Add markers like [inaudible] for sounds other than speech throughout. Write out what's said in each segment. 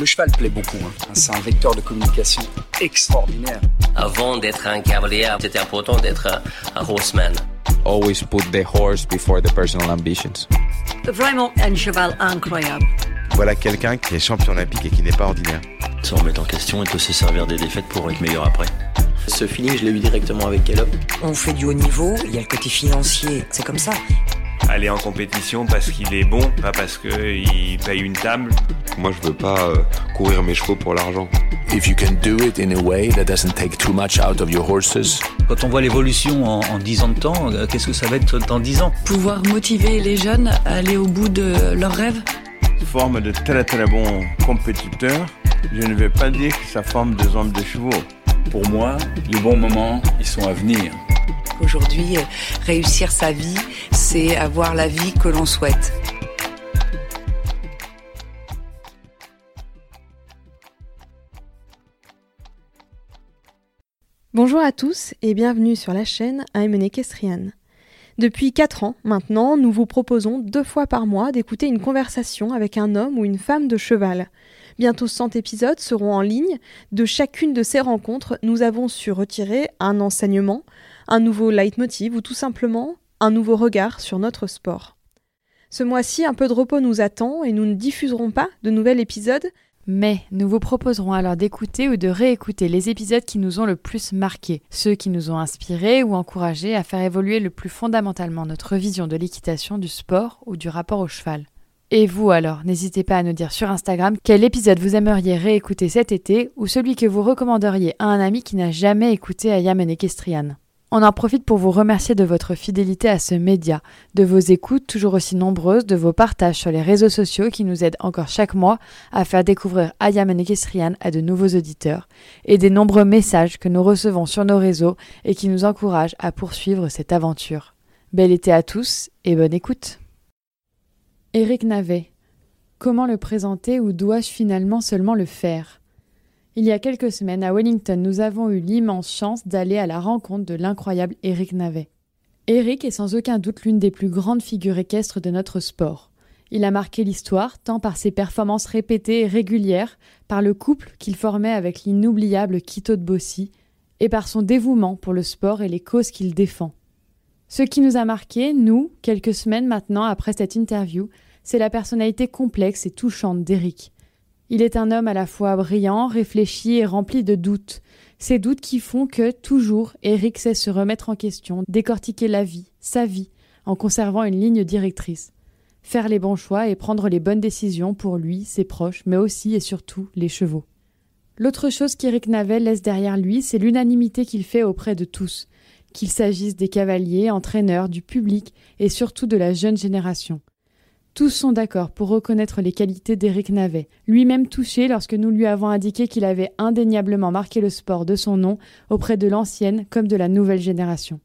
Le cheval plaît beaucoup. Hein. C'est un vecteur de communication extraordinaire. Avant d'être un cavalier, c'était important d'être un, horseman. Always put the horse before the personal ambitions. Vraiment un cheval incroyable. Voilà quelqu'un qui est champion olympique et qui n'est pas ordinaire. Sans remettre en question, il peut se servir des défaites pour être meilleur après. Ce feeling, je l'ai eu directement avec Caleb. On fait du haut niveau, il y a le côté financier, c'est comme ça. Aller en compétition parce qu'il est bon, pas parce qu'il paye une table. Moi, je veux pas euh, courir mes chevaux pour l'argent. If you can do it in a way that doesn't take too much out of your horses. Quand on voit l'évolution en, en 10 ans de temps, euh, qu'est-ce que ça va être dans 10 ans? Pouvoir motiver les jeunes à aller au bout de leurs rêves? Forme de très très bons compétiteurs. Je ne vais pas dire que ça forme des hommes de chevaux. Pour moi, les bons moments, ils sont à venir. Aujourd'hui, euh, réussir sa vie, c'est avoir la vie que l'on souhaite. Bonjour à tous et bienvenue sur la chaîne I'm Equestrian. Depuis 4 ans maintenant, nous vous proposons deux fois par mois d'écouter une conversation avec un homme ou une femme de cheval. Bientôt 100 épisodes seront en ligne. De chacune de ces rencontres, nous avons su retirer un enseignement, un nouveau leitmotiv ou tout simplement un nouveau regard sur notre sport. Ce mois-ci, un peu de repos nous attend et nous ne diffuserons pas de nouvel épisode, mais nous vous proposerons alors d'écouter ou de réécouter les épisodes qui nous ont le plus marqués, ceux qui nous ont inspirés ou encouragés à faire évoluer le plus fondamentalement notre vision de l'équitation, du sport ou du rapport au cheval. Et vous alors, n'hésitez pas à nous dire sur Instagram quel épisode vous aimeriez réécouter cet été ou celui que vous recommanderiez à un ami qui n'a jamais écouté Ayam Equestrian. On en profite pour vous remercier de votre fidélité à ce média, de vos écoutes toujours aussi nombreuses, de vos partages sur les réseaux sociaux qui nous aident encore chaque mois à faire découvrir Ayam Equestrian à de nouveaux auditeurs, et des nombreux messages que nous recevons sur nos réseaux et qui nous encouragent à poursuivre cette aventure. Bel été à tous et bonne écoute. Éric Navet. Comment le présenter ou dois-je finalement seulement le faire? Il y a quelques semaines, à Wellington, nous avons eu l'immense chance d'aller à la rencontre de l'incroyable Éric Navet. Éric est sans aucun doute l'une des plus grandes figures équestres de notre sport. Il a marqué l'histoire tant par ses performances répétées et régulières, par le couple qu'il formait avec l'inoubliable Quito de Bossy, et par son dévouement pour le sport et les causes qu'il défend. Ce qui nous a marqué, nous, quelques semaines maintenant après cette interview, c'est la personnalité complexe et touchante d'Eric. Il est un homme à la fois brillant, réfléchi et rempli de doutes. Ces doutes qui font que, toujours, Eric sait se remettre en question, décortiquer la vie, sa vie, en conservant une ligne directrice. Faire les bons choix et prendre les bonnes décisions pour lui, ses proches, mais aussi et surtout les chevaux. L'autre chose qu'Eric Navel laisse derrière lui, c'est l'unanimité qu'il fait auprès de tous qu'il s'agisse des cavaliers, entraîneurs, du public et surtout de la jeune génération. Tous sont d'accord pour reconnaître les qualités d'Éric Navet, lui-même touché lorsque nous lui avons indiqué qu'il avait indéniablement marqué le sport de son nom auprès de l'ancienne comme de la nouvelle génération.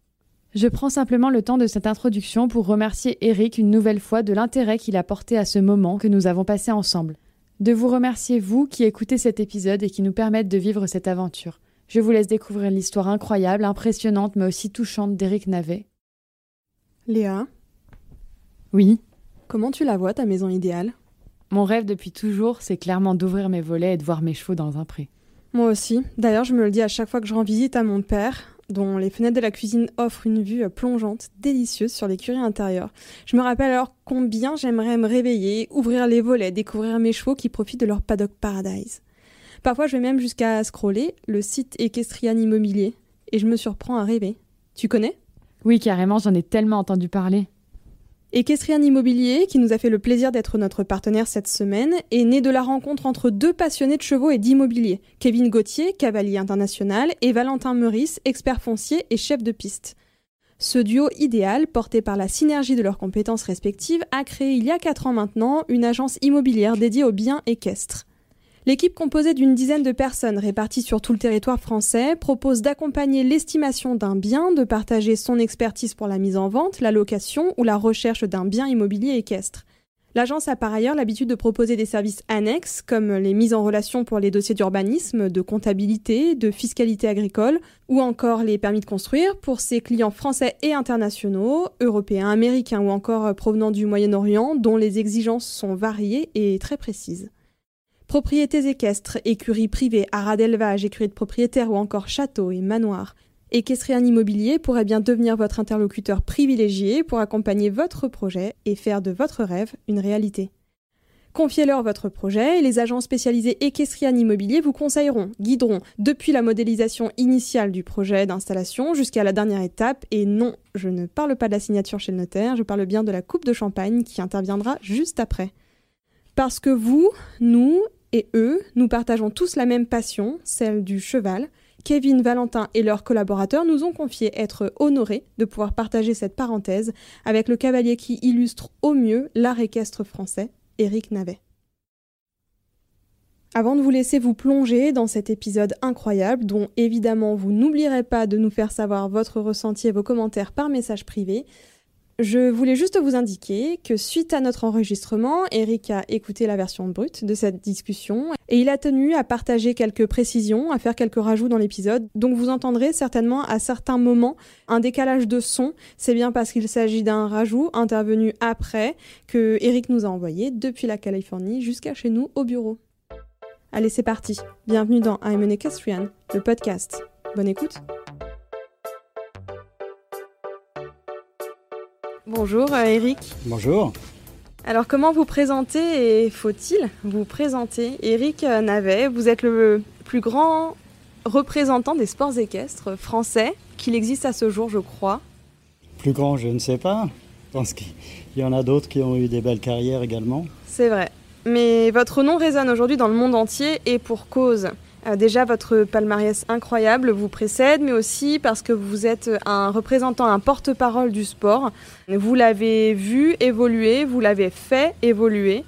Je prends simplement le temps de cette introduction pour remercier Eric une nouvelle fois de l'intérêt qu'il a porté à ce moment que nous avons passé ensemble. De vous remercier vous qui écoutez cet épisode et qui nous permettent de vivre cette aventure. Je vous laisse découvrir l'histoire incroyable, impressionnante, mais aussi touchante d'Éric Navet. Léa? Oui? Comment tu la vois, ta maison idéale? Mon rêve depuis toujours, c'est clairement d'ouvrir mes volets et de voir mes chevaux dans un pré. Moi aussi. D'ailleurs, je me le dis à chaque fois que je rends visite à mon père, dont les fenêtres de la cuisine offrent une vue plongeante, délicieuse sur l'écurie intérieure. Je me rappelle alors combien j'aimerais me réveiller, ouvrir les volets, découvrir mes chevaux qui profitent de leur paddock paradise. Parfois, je vais même jusqu'à scroller le site Equestrian Immobilier et je me surprends à rêver. Tu connais? Oui, carrément, j'en ai tellement entendu parler. Equestrian Immobilier, qui nous a fait le plaisir d'être notre partenaire cette semaine, est né de la rencontre entre deux passionnés de chevaux et d'immobilier, Kevin Gauthier, cavalier international, et Valentin Meurice, expert foncier et chef de piste. Ce duo idéal, porté par la synergie de leurs compétences respectives, a créé il y a 4 ans maintenant une agence immobilière dédiée aux biens équestres. L'équipe composée d'une dizaine de personnes réparties sur tout le territoire français propose d'accompagner l'estimation d'un bien, de partager son expertise pour la mise en vente, la location ou la recherche d'un bien immobilier équestre. L'agence a par ailleurs l'habitude de proposer des services annexes comme les mises en relation pour les dossiers d'urbanisme, de comptabilité, de fiscalité agricole ou encore les permis de construire pour ses clients français et internationaux, européens, américains ou encore provenant du Moyen-Orient dont les exigences sont variées et très précises. Propriétés équestres, écuries privées, haras d'élevage, écuries de propriétaires ou encore châteaux et manoirs. Equestrian Immobilier pourrait bien devenir votre interlocuteur privilégié pour accompagner votre projet et faire de votre rêve une réalité. Confiez-leur votre projet et les agents spécialisés Equestrian Immobilier vous conseilleront, guideront depuis la modélisation initiale du projet d'installation jusqu'à la dernière étape. Et non, je ne parle pas de la signature chez le notaire, je parle bien de la coupe de champagne qui interviendra juste après. Parce que vous, nous et eux, nous partageons tous la même passion, celle du cheval. Kevin, Valentin et leurs collaborateurs nous ont confié être honorés de pouvoir partager cette parenthèse avec le cavalier qui illustre au mieux l'art équestre français, Éric Navet. Avant de vous laisser vous plonger dans cet épisode incroyable, dont évidemment vous n'oublierez pas de nous faire savoir votre ressenti et vos commentaires par message privé, je voulais juste vous indiquer que suite à notre enregistrement, Eric a écouté la version brute de cette discussion et il a tenu à partager quelques précisions, à faire quelques rajouts dans l'épisode. Donc vous entendrez certainement à certains moments un décalage de son. C'est bien parce qu'il s'agit d'un rajout intervenu après que Eric nous a envoyé depuis la Californie jusqu'à chez nous au bureau. Allez, c'est parti. Bienvenue dans I'm an Equestrian, le podcast. Bonne écoute. Bonjour euh, Eric. Bonjour. Alors comment vous présenter et faut-il vous présenter? Eric euh, Navet, vous êtes le plus grand représentant des sports équestres français qu'il existe à ce jour, je crois. Plus grand, je ne sais pas. Je pense qu'il y en a d'autres qui ont eu des belles carrières également. C'est vrai. Mais votre nom résonne aujourd'hui dans le monde entier et pour cause. Euh, déjà, votre palmarès incroyable vous précède, mais aussi parce que vous êtes un représentant, un porte-parole du sport. Vous l'avez vu évoluer, vous l'avez fait évoluer.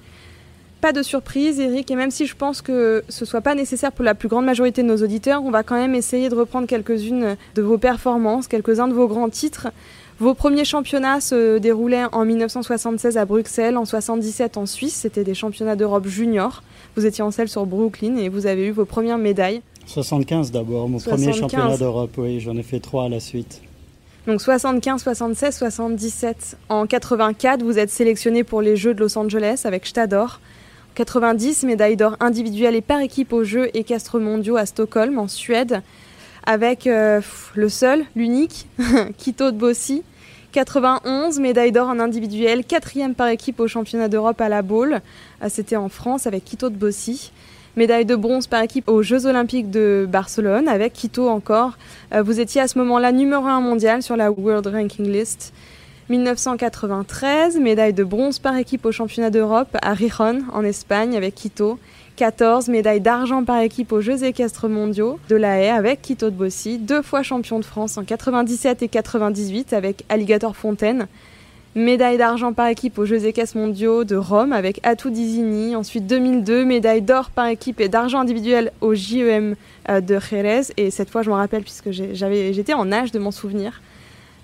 Pas de surprise, Eric, et même si je pense que ce soit pas nécessaire pour la plus grande majorité de nos auditeurs, on va quand même essayer de reprendre quelques-unes de vos performances, quelques-uns de vos grands titres. Vos premiers championnats se déroulaient en 1976 à Bruxelles, en 1977 en Suisse, c'était des championnats d'Europe junior. Vous étiez en selle sur Brooklyn et vous avez eu vos premières médailles. 75 d'abord, mon premier championnat d'Europe, oui, j'en ai fait trois à la suite. Donc 75, 76, 77. En 84, vous êtes sélectionné pour les Jeux de Los Angeles avec Stador. 90, médaille d'or individuelle et par équipe aux Jeux équestres mondiaux à Stockholm, en Suède, avec euh, le seul, l'unique, [laughs] Kito de Bossi. 91, médaille d'or en individuel, quatrième par équipe au championnat d'Europe à la Baule. Euh, c'était en France avec Quito de Bossy. Médaille de bronze par équipe aux Jeux Olympiques de Barcelone avec Quito encore. Euh, vous étiez à ce moment-là numéro 1 mondial sur la World Ranking List. 1993, médaille de bronze par équipe au championnat d'Europe à Rijon en Espagne avec Quito. 14 médailles d'argent par équipe aux Jeux équestres mondiaux de La Haye avec Quito de Bossy, deux fois champion de France en 97 et 98 avec Alligator Fontaine, médaille d'argent par équipe aux Jeux équestres mondiaux de Rome avec Atou Dizini, ensuite 2002 médaille d'or par équipe et d'argent individuel au JEM euh, de Jerez. Et cette fois je m'en rappelle puisque j'étais en âge de m'en souvenir.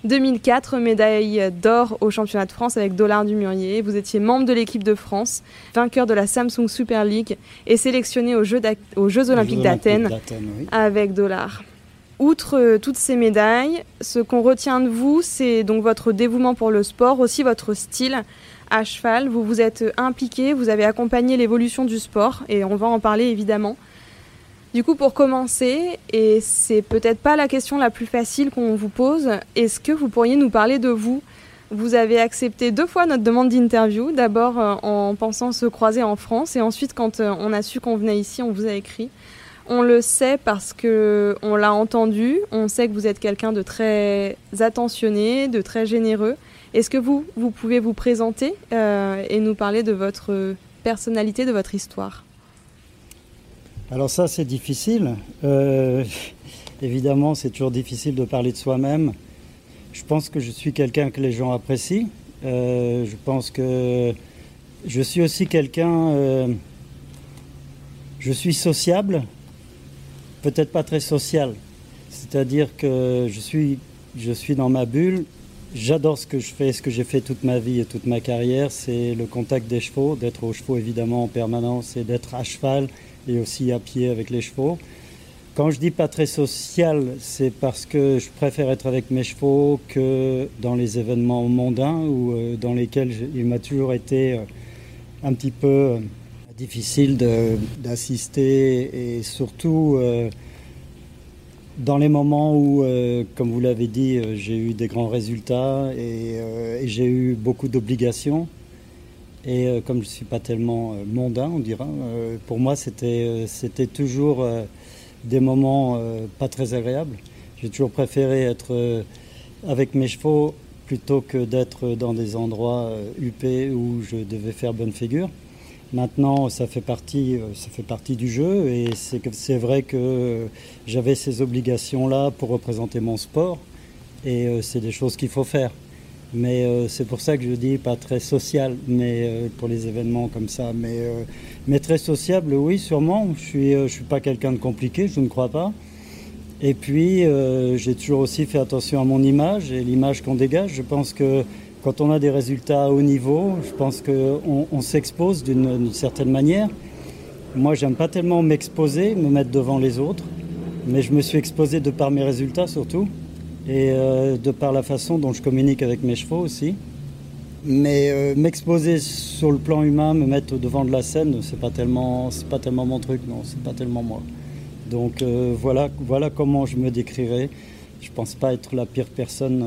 2004, médaille d'or au championnat de France avec Dollar du Murier. Vous étiez membre de l'équipe de France, vainqueur de la Samsung Super League et sélectionné aux Jeux, aux Jeux Olympiques d'Athènes avec Dollar. Outre euh, toutes ces médailles, ce qu'on retient de vous, c'est donc votre dévouement pour le sport, aussi votre style à cheval. Vous vous êtes impliqué, vous avez accompagné l'évolution du sport et on va en parler évidemment. Du coup, pour commencer, et c'est peut-être pas la question la plus facile qu'on vous pose, est-ce que vous pourriez nous parler de vous? Vous avez accepté deux fois notre demande d'interview, d'abord euh, en pensant se croiser en France, et ensuite quand euh, on a su qu'on venait ici, on vous a écrit. On le sait parce que on l'a entendu, on sait que vous êtes quelqu'un de très attentionné, de très généreux. Est-ce que vous, vous pouvez vous présenter euh, et nous parler de votre personnalité, de votre histoire? Alors ça, c'est difficile. Euh, évidemment, c'est toujours difficile de parler de soi-même. Je pense que je suis quelqu'un que les gens apprécient. Euh, je pense que je suis aussi quelqu'un... Euh, je suis sociable, peut-être pas très social. C'est-à-dire que je suis, je suis dans ma bulle. J'adore ce que je fais, ce que j'ai fait toute ma vie et toute ma carrière. C'est le contact des chevaux, d'être aux chevaux évidemment en permanence et d'être à cheval et aussi à pied avec les chevaux. Quand je dis pas très social, c'est parce que je préfère être avec mes chevaux que dans les événements mondains ou euh, dans lesquels il m'a toujours été euh, un petit peu, euh, Difficile d'assister et surtout dans les moments où, comme vous l'avez dit, j'ai eu des grands résultats et j'ai eu beaucoup d'obligations. Et comme je ne suis pas tellement mondain, on dira, pour moi c'était toujours des moments pas très agréables. J'ai toujours préféré être avec mes chevaux plutôt que d'être dans des endroits huppés où je devais faire bonne figure. Maintenant, ça fait partie, euh, ça fait partie du jeu et c'est vrai que j'avais ces obligations-là pour représenter mon sport et euh, c'est des choses qu'il faut faire. Mais euh, c'est pour ça que je dis pas très social, mais pour les événements comme ça. Mais, mais très sociable, oui, sûrement. Je suis, je suis pas quelqu'un de compliqué, je ne crois pas. Et puis, j'ai toujours aussi fait attention à mon image et l'image qu'on dégage. Je pense que quand on a des résultats à haut niveau, je pense qu'on on, s'expose d'une certaine manière. Moi, j'aime pas tellement m'exposer, me mettre devant les autres, mais je me suis exposé de par mes résultats surtout, et euh, de par la façon dont je communique avec mes chevaux aussi. Mais euh, m'exposer sur le plan humain, me mettre devant de la scène, c'est pas tellement, c'est pas tellement mon truc, non, c'est pas tellement moi. Donc euh, voilà, voilà comment je me décrirais. Je pense pas être la pire personne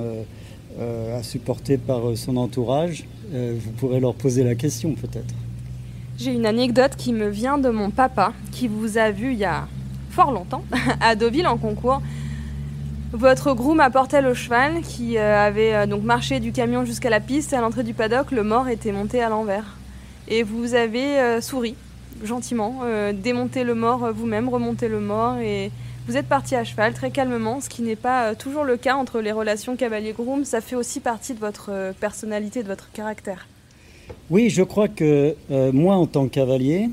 à supporter par son entourage. Vous pourrez leur poser la question peut-être. J'ai une anecdote qui me vient de mon papa, qui vous a vu il y a fort longtemps [laughs] à Deauville en concours. Votre groom apportait le cheval qui avait donc marché du camion jusqu'à la piste à l'entrée du paddock, le mort était monté à l'envers. Et vous avez souri gentiment, démonté le mort vous-même, remonté le mort et vous êtes parti à cheval très calmement, ce qui n'est pas euh, toujours le cas entre les relations cavalier-groom. Ça fait aussi partie de votre euh, personnalité, de votre caractère. Oui, je crois que euh, moi, en tant que cavalier,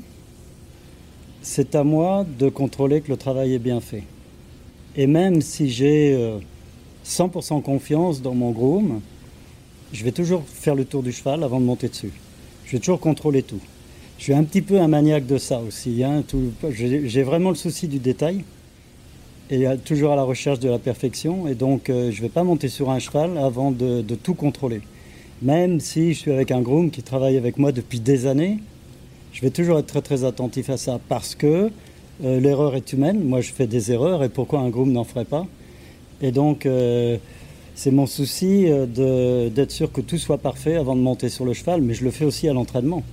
c'est à moi de contrôler que le travail est bien fait. Et même si j'ai 100% confiance dans mon groom, je vais toujours faire le tour du cheval avant de monter dessus. Je vais toujours contrôler tout. Je suis un petit peu un maniaque de ça aussi. Hein, j'ai vraiment le souci du détail et toujours à la recherche de la perfection. Et donc, euh, je ne vais pas monter sur un cheval avant de, tout contrôler. Même si je suis avec un groom qui travaille avec moi depuis des années, je vais toujours être très très attentif à ça parce que euh, l'erreur est humaine. Moi, je fais des erreurs et pourquoi un groom n'en ferait pas? Et donc, euh, c'est mon souci d'être sûr que tout soit parfait avant de monter sur le cheval, mais je le fais aussi à l'entraînement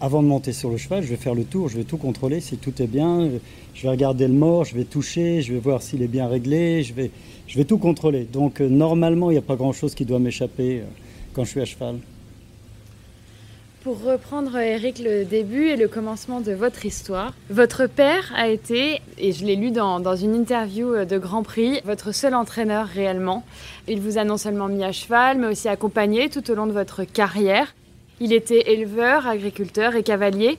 avant de monter sur le cheval, je vais faire le tour, je vais tout contrôler si tout est bien. Je vais regarder le mort, je vais toucher, je vais voir s'il est bien réglé, je vais, je vais tout contrôler. Donc euh, normalement, il n'y a pas grand-chose qui doit m'échapper euh, quand je suis à cheval. Pour reprendre, Eric, le début et le commencement de votre histoire, votre père a été, et je l'ai lu dans, dans, une interview euh, de Grand Prix, votre seul entraîneur réellement. Il vous a non seulement mis à cheval, mais aussi accompagné tout au long de votre carrière. Il était éleveur, agriculteur et cavalier.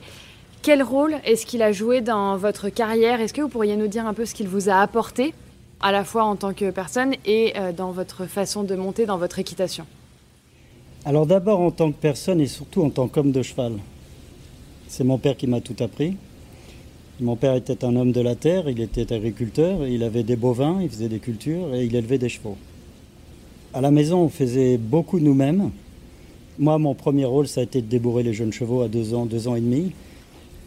Quel rôle est-ce qu'il a joué dans votre carrière? Est-ce que vous pourriez nous dire un peu ce qu'il vous a apporté, à la fois en tant que personne et euh, dans votre façon de monter dans votre équitation? Alors d'abord en tant que personne et surtout en tant qu'homme de cheval. C'est mon père qui m'a tout appris. Mon père était un homme de la terre, il était agriculteur, il avait des bovins, il faisait des cultures et il élevait des chevaux. À la maison, on faisait beaucoup nous-mêmes. Moi, mon premier rôle, ça a été de débourrer les jeunes chevaux à deux ans, deux ans et demi.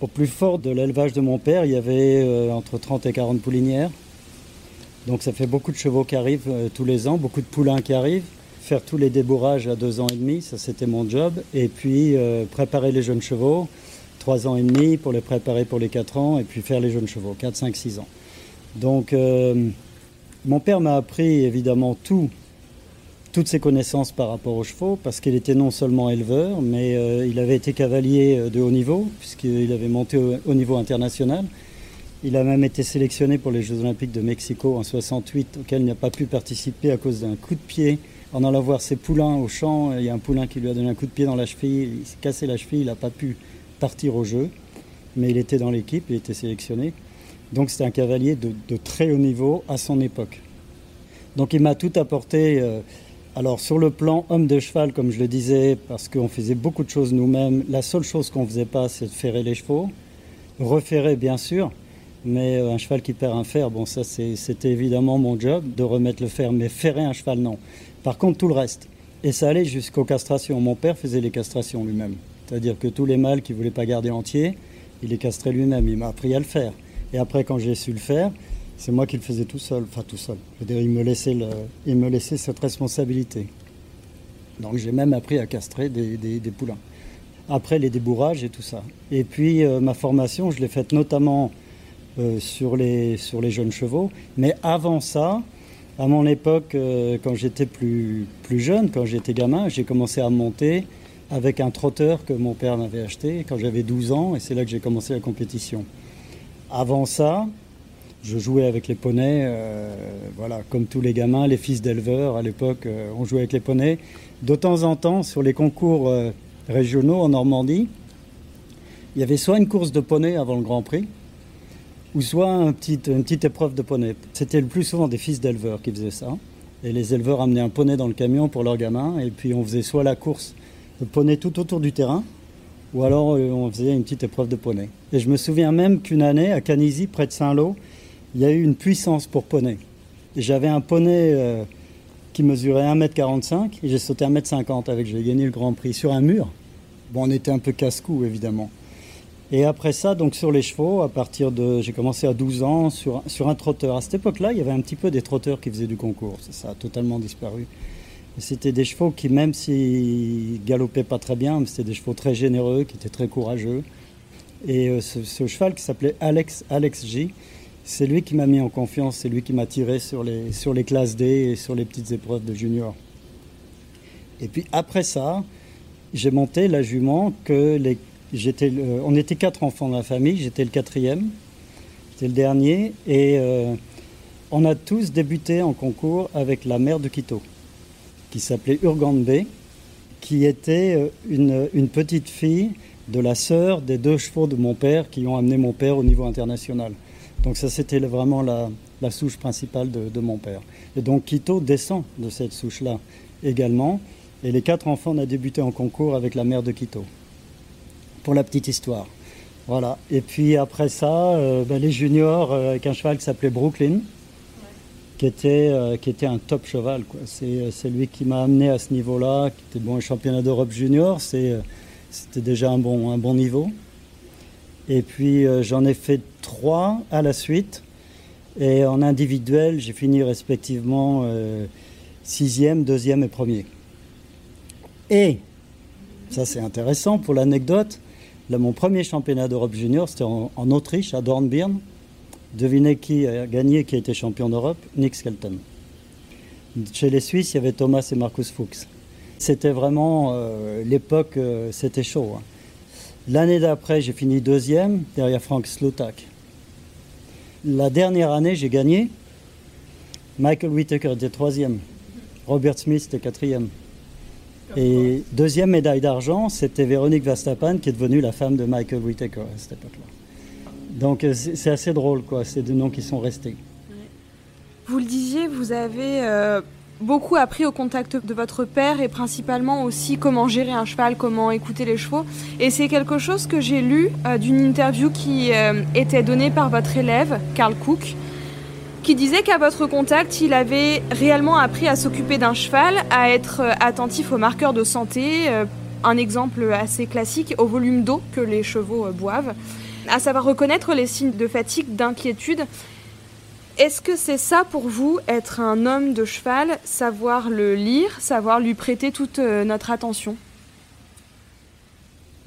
Au plus fort de l'élevage de mon père, il y avait euh, entre 30 et 40 poulinières. Donc ça fait beaucoup de chevaux qui arrivent euh, tous les ans, beaucoup de poulains qui arrivent. Faire tous les débourrages à deux ans et demi, ça c'était mon job. Et puis euh, préparer les jeunes chevaux, trois ans et demi pour les préparer pour les quatre ans, et puis faire les jeunes chevaux, 4, 5, 6 ans. Donc mon père m'a appris évidemment tout toutes ses connaissances par rapport aux chevaux, parce qu'il était non seulement éleveur, mais euh, il avait été cavalier euh, de haut niveau, puisqu'il avait monté au, niveau international. Il a même été sélectionné pour les Jeux Olympiques de Mexico en 68, auquel il n'a pas pu participer à cause d'un coup de pied. En allant voir ses poulains au champ, il y a un poulain qui lui a donné un coup de pied dans la cheville, il s'est cassé la cheville, il n'a pas pu partir au jeu, mais il était dans l'équipe, il était sélectionné. Donc c'était un cavalier de, très haut niveau à son époque. Donc il m'a tout apporté. Euh, alors sur le plan homme de cheval, comme je le disais, parce qu'on faisait beaucoup de choses nous-mêmes, la seule chose qu'on ne faisait pas, c'est de ferrer les chevaux. Referrer, bien sûr, mais euh, un cheval qui perd un fer, bon ça c'était évidemment mon job de remettre le fer, mais ferrer un cheval, non. Par contre, tout le reste. Et ça allait jusqu'aux castrations. Mon père faisait les castrations lui-même. C'est-à-dire que tous les mâles qui ne voulaient pas garder entiers, Il les castrait lui-même, il m'a appris à le faire. Et après, quand j'ai su le faire, c'est moi qui le faisais tout seul, enfin tout seul. Je veux dire, il me laissait, il me laissait cette responsabilité. Donc j'ai même appris à castrer des, poulains. Après les débourrages et tout ça. Et puis euh, ma formation, je l'ai faite notamment euh, sur les jeunes chevaux. Mais avant ça, à mon époque, euh, quand j'étais plus, jeune, quand j'étais gamin, j'ai commencé à monter avec un trotteur que mon père m'avait acheté quand j'avais 12 ans. Et c'est là que j'ai commencé la compétition. Avant ça, je jouais avec les poneys, euh, voilà, comme tous les gamins, les fils d'éleveurs à l'époque, euh, on jouait avec les poneys. De temps en temps, sur les concours régionaux en Normandie, il y avait soit une course de poney avant le Grand Prix, ou soit un petit, une petite épreuve de poney. C'était le plus souvent des fils d'éleveurs qui faisaient ça. Et les éleveurs amenaient un poney dans le camion pour leurs gamins, et puis on faisait soit la course de poney tout autour du terrain, ou alors on faisait une petite épreuve de poney. Et je me souviens même qu'une année, à Canisy, près de Saint-Lô, il y a eu une puissance pour poney. J'avais un poney euh, qui mesurait 1m45 et j'ai sauté 1m50 avec, j'ai gagné le Grand Prix sur un mur. Bon, on était un peu casse-cou évidemment. Et après ça, donc sur les chevaux, à partir de, j'ai commencé à 12 ans sur, sur un trotteur. À cette époque-là, il y avait un petit peu des trotteurs qui faisaient du concours. Ça a totalement disparu. C'était des chevaux qui, même s'ils galopaient pas très bien, c'était des chevaux très généreux, qui étaient très courageux. Et euh, ce, ce, cheval qui s'appelait Alex, Alex J, c'est lui qui m'a mis en confiance, c'est lui qui m'a tiré sur les, sur les classes D et sur les petites épreuves de junior. Et puis après ça, j'ai monté la jument que les, j'étais, on était quatre enfants dans la famille, j'étais le quatrième, c'était le dernier, et euh, on a tous débuté en concours avec la mère de Quito, qui s'appelait Urgande qui était euh, une, petite fille de la sœur des deux chevaux de mon père qui ont amené mon père au niveau international. Donc ça, c'était vraiment la, la, souche principale de, de, mon père. Et donc Quito descend de cette souche-là également. Et les quatre enfants, on a débuté en concours avec la mère de Quito. Pour la petite histoire. Voilà. Et puis après ça, euh, ben, les juniors euh, avec un cheval qui s'appelait Brooklyn, qui, était, euh, un top cheval. C'est lui qui m'a amené à ce niveau-là, qui était bon championnat d'Europe junior. C'était déjà un bon, un bon niveau. Et puis j'en ai fait trois à la suite. Et en individuel, j'ai fini respectivement sixième, deuxième et premier. Et, ça c'est intéressant pour l'anecdote, mon premier championnat d'Europe junior, c'était en, Autriche, à Dornbirn. Devinez qui a gagné, qui a été champion d'Europe? Nick Skelton. Chez les Suisses, il y avait Thomas et Marcus Fuchs. C'était vraiment euh, l'époque, euh, c'était chaud. Hein. L'année d'après, j'ai fini deuxième derrière Frank Slotak. La dernière année, j'ai gagné. Michael Whittaker était troisième. Robert Smith était quatrième. Et deuxième médaille d'argent, c'était Véronique Vastapan qui est devenue la femme de Michael Whittaker à cette époque-là. Donc c'est assez drôle, quoi. C'est des noms qui sont restés. Vous le disiez, vous avez euh, beaucoup appris au contact de votre père et principalement aussi comment gérer un cheval, comment écouter les chevaux. Et c'est quelque chose que j'ai lu euh, d'une interview qui euh, était donnée par votre élève, Karl Cook, qui disait qu'à votre contact, il avait réellement appris à s'occuper d'un cheval, à être euh, attentif aux marqueurs de santé, euh, un exemple assez classique, au volume d'eau que les chevaux euh, boivent, à savoir reconnaître les signes de fatigue, d'inquiétude. Est-ce que c'est ça pour vous, être un homme de cheval, savoir le lire, savoir lui prêter toute notre attention?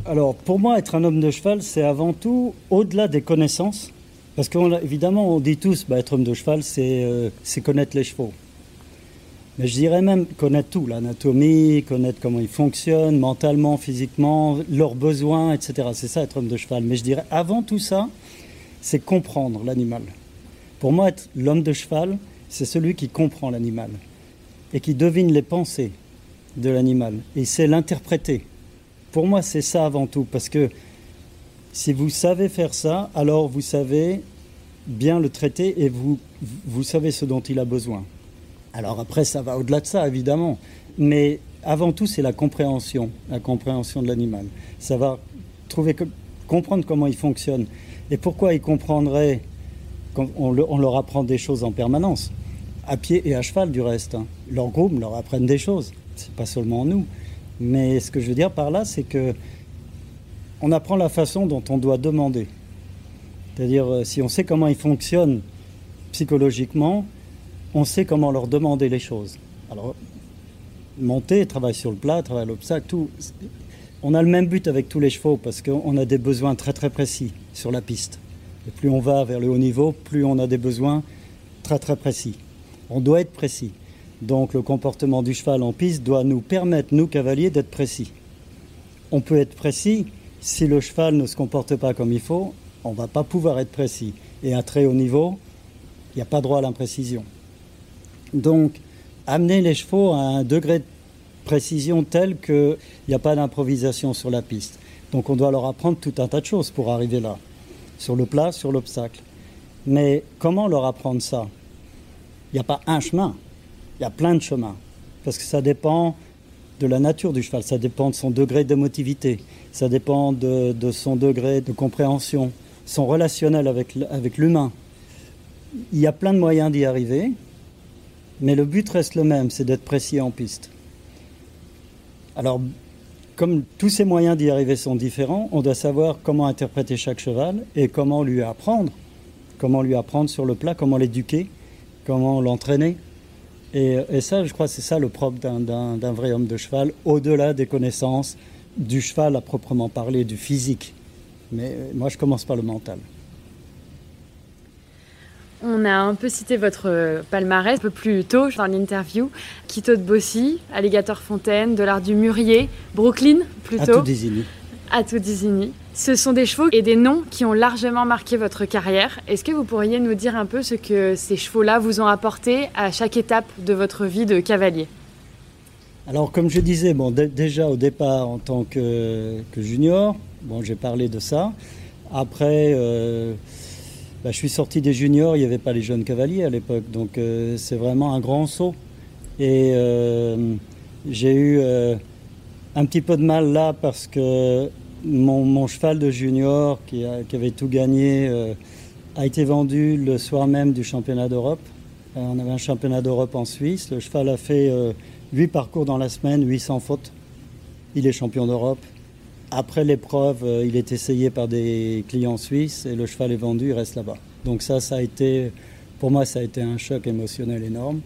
Alors, pour moi, être un homme de cheval, c'est avant tout, au-delà des connaissances, parce qu'évidemment, on dit tous, bah, être homme de cheval, c'est euh, connaître les chevaux. Mais je dirais même connaître tout, l'anatomie, connaître comment ils fonctionnent, mentalement, physiquement, leurs besoins, etc. C'est ça, être homme de cheval. Mais je dirais, avant tout ça, c'est comprendre l'animal. Pour moi, être l'homme de cheval, c'est celui qui comprend l'animal et qui devine les pensées de l'animal et sait l'interpréter. Pour moi, c'est ça avant tout, parce que si vous savez faire ça, alors vous savez bien le traiter et vous, vous savez ce dont il a besoin. Alors après, ça va au-delà de ça, évidemment. Mais avant tout, c'est la compréhension, la compréhension de l'animal. Ça va trouver, comprendre comment il fonctionne. Et pourquoi il comprendrait on, le, on leur apprend des choses en permanence? À pied et à cheval, du reste. Hein. Leurs groupes leur apprennent des choses. C'est pas seulement nous. Mais ce que je veux dire par là, c'est que on apprend la façon dont on doit demander. C'est-à-dire, euh, si on sait comment ils fonctionnent psychologiquement, on sait comment leur demander les choses. Alors, monter, travailler sur le plat, travailler l'obstacle, tout. On a le même but avec tous les chevaux parce qu'on a des besoins très très précis sur la piste. Et plus on va vers le haut niveau, plus on a des besoins très très précis. On doit être précis. Donc le comportement du cheval en piste doit nous permettre, nous cavaliers, d'être précis. On peut être précis si le cheval ne se comporte pas comme il faut, on ne va pas pouvoir être précis. Et à très haut niveau, il n'y a pas droit à l'imprécision. Donc, amener les chevaux à un degré de précision tel qu'il n'y a pas d'improvisation sur la piste. Donc, on doit leur apprendre tout un tas de choses pour arriver là, sur le plat, sur l'obstacle. Mais comment leur apprendre ça? Il n'y a pas un chemin, il y a plein de chemins. Parce que ça dépend de la nature du cheval, ça dépend de son degré d'émotivité, ça dépend de, son degré de compréhension, son relationnel avec, avec l'humain. Il y a plein de moyens d'y arriver, mais le but reste le même, c'est d'être précis en piste. Alors, comme tous ces moyens d'y arriver sont différents, on doit savoir comment interpréter chaque cheval et comment lui apprendre, comment lui apprendre sur le plat, comment l'éduquer, comment l'entraîner. Et, ça, je crois, c'est ça le propre d'un vrai homme de cheval, au-delà des connaissances du cheval à proprement parler, du physique. Mais euh, moi, je commence par le mental. On a un peu cité votre euh, palmarès un peu plus tôt dans l'interview. Quito de Bossy, Alligator Fontaine, Dollar du Murier, Brooklyn plutôt. À tout désigné. À tout désigné. Ce sont des chevaux et des noms qui ont largement marqué votre carrière. Est-ce que vous pourriez nous dire un peu ce que ces chevaux-là vous ont apporté à chaque étape de votre vie de cavalier? Alors, comme je disais, déjà au départ en tant que, junior, j'ai parlé de ça. Après, euh, bah, je suis sorti des juniors, il n'y avait pas les jeunes cavaliers à l'époque, donc euh, c'est vraiment un grand saut. Et euh, j'ai eu un petit peu de mal là parce que mon, cheval de junior qui, avait tout gagné euh, a été vendu le soir même du championnat d'Europe. Euh, on avait un championnat d'Europe en Suisse. Le cheval a fait 8 euh, parcours dans la semaine, 800 fautes. Il est champion d'Europe. Après l'épreuve, il est essayé par des clients suisses et le cheval est vendu, il reste là-bas. Donc ça, ça a été, pour moi, ça a été un choc émotionnel énorme.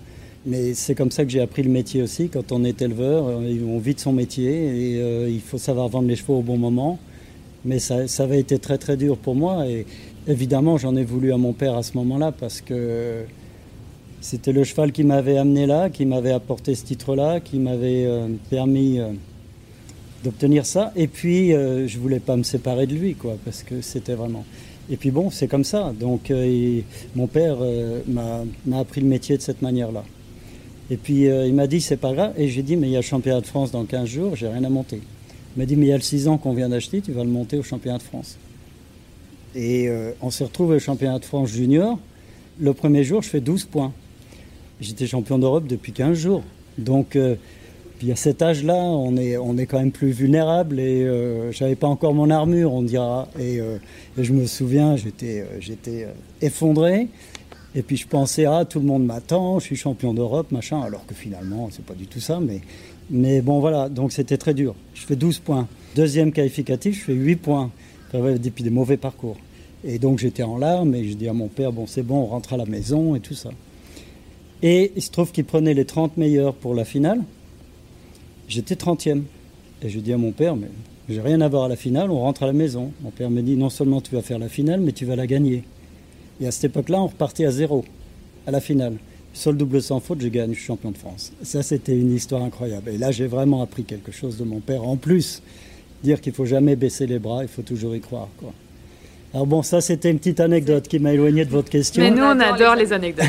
Mais c'est comme ça que j'ai appris le métier aussi. Quand on est éleveur, euh, on vit de son métier et euh, il faut savoir vendre les chevaux au bon moment. Mais ça, avait été très très dur pour moi et évidemment j'en ai voulu à mon père à ce moment-là parce que c'était le cheval qui m'avait amené là, qui m'avait apporté ce titre-là, qui m'avait euh, permis d'obtenir ça. Et puis je voulais pas me séparer de lui quoi parce que c'était vraiment. Et puis bon, c'est comme ça. Donc mon père m'a appris le métier de cette manière-là. Et puis euh, il m'a dit c'est pas grave. Et j'ai dit mais il y a le championnat de France dans 15 jours, j'ai rien à monter. Il m'a dit mais il y a le 6 ans qu'on vient d'acheter, tu vas le monter au championnat de France. Et euh, on s'est retrouvé au championnat de France junior. Le premier jour, je fais 12 points. J'étais champion d'Europe depuis 15 jours. Donc euh, puis à cet âge-là, on est, on est quand même plus vulnérable et je j'avais pas encore mon armure, on dira. Et, et je me souviens, j'étais, j'étais effondré. Et puis je pensais, ah, tout le monde m'attend, je suis champion d'Europe, machin, alors que finalement, c'est pas du tout ça. Mais, mais bon, voilà, donc c'était très dur. Je fais 12 points. Deuxième qualificatif, je fais 8 points, depuis des mauvais parcours. Et donc j'étais en larmes et je dis à mon père, bon, c'est bon, on rentre à la maison et tout ça. Et il se trouve qu'il prenait les 30 meilleurs pour la finale. J'étais 30e. Et je dis à mon père, mais j'ai rien à voir à la finale, on rentre à la maison. Mon père me dit, non seulement tu vas faire la finale, mais tu vas la gagner. Et à cette époque-là, on repartait à zéro, à la finale. Sur le double sans faute, je gagne, je suis champion de France. Ça, c'était une histoire incroyable. Et là, j'ai vraiment appris quelque chose de mon père. En plus, dire qu'il faut jamais baisser les bras, il faut toujours y croire. Quoi. Alors bon, ça, c'était une petite anecdote qui m'a éloigné de votre question. Mais nous, on adore les anecdotes.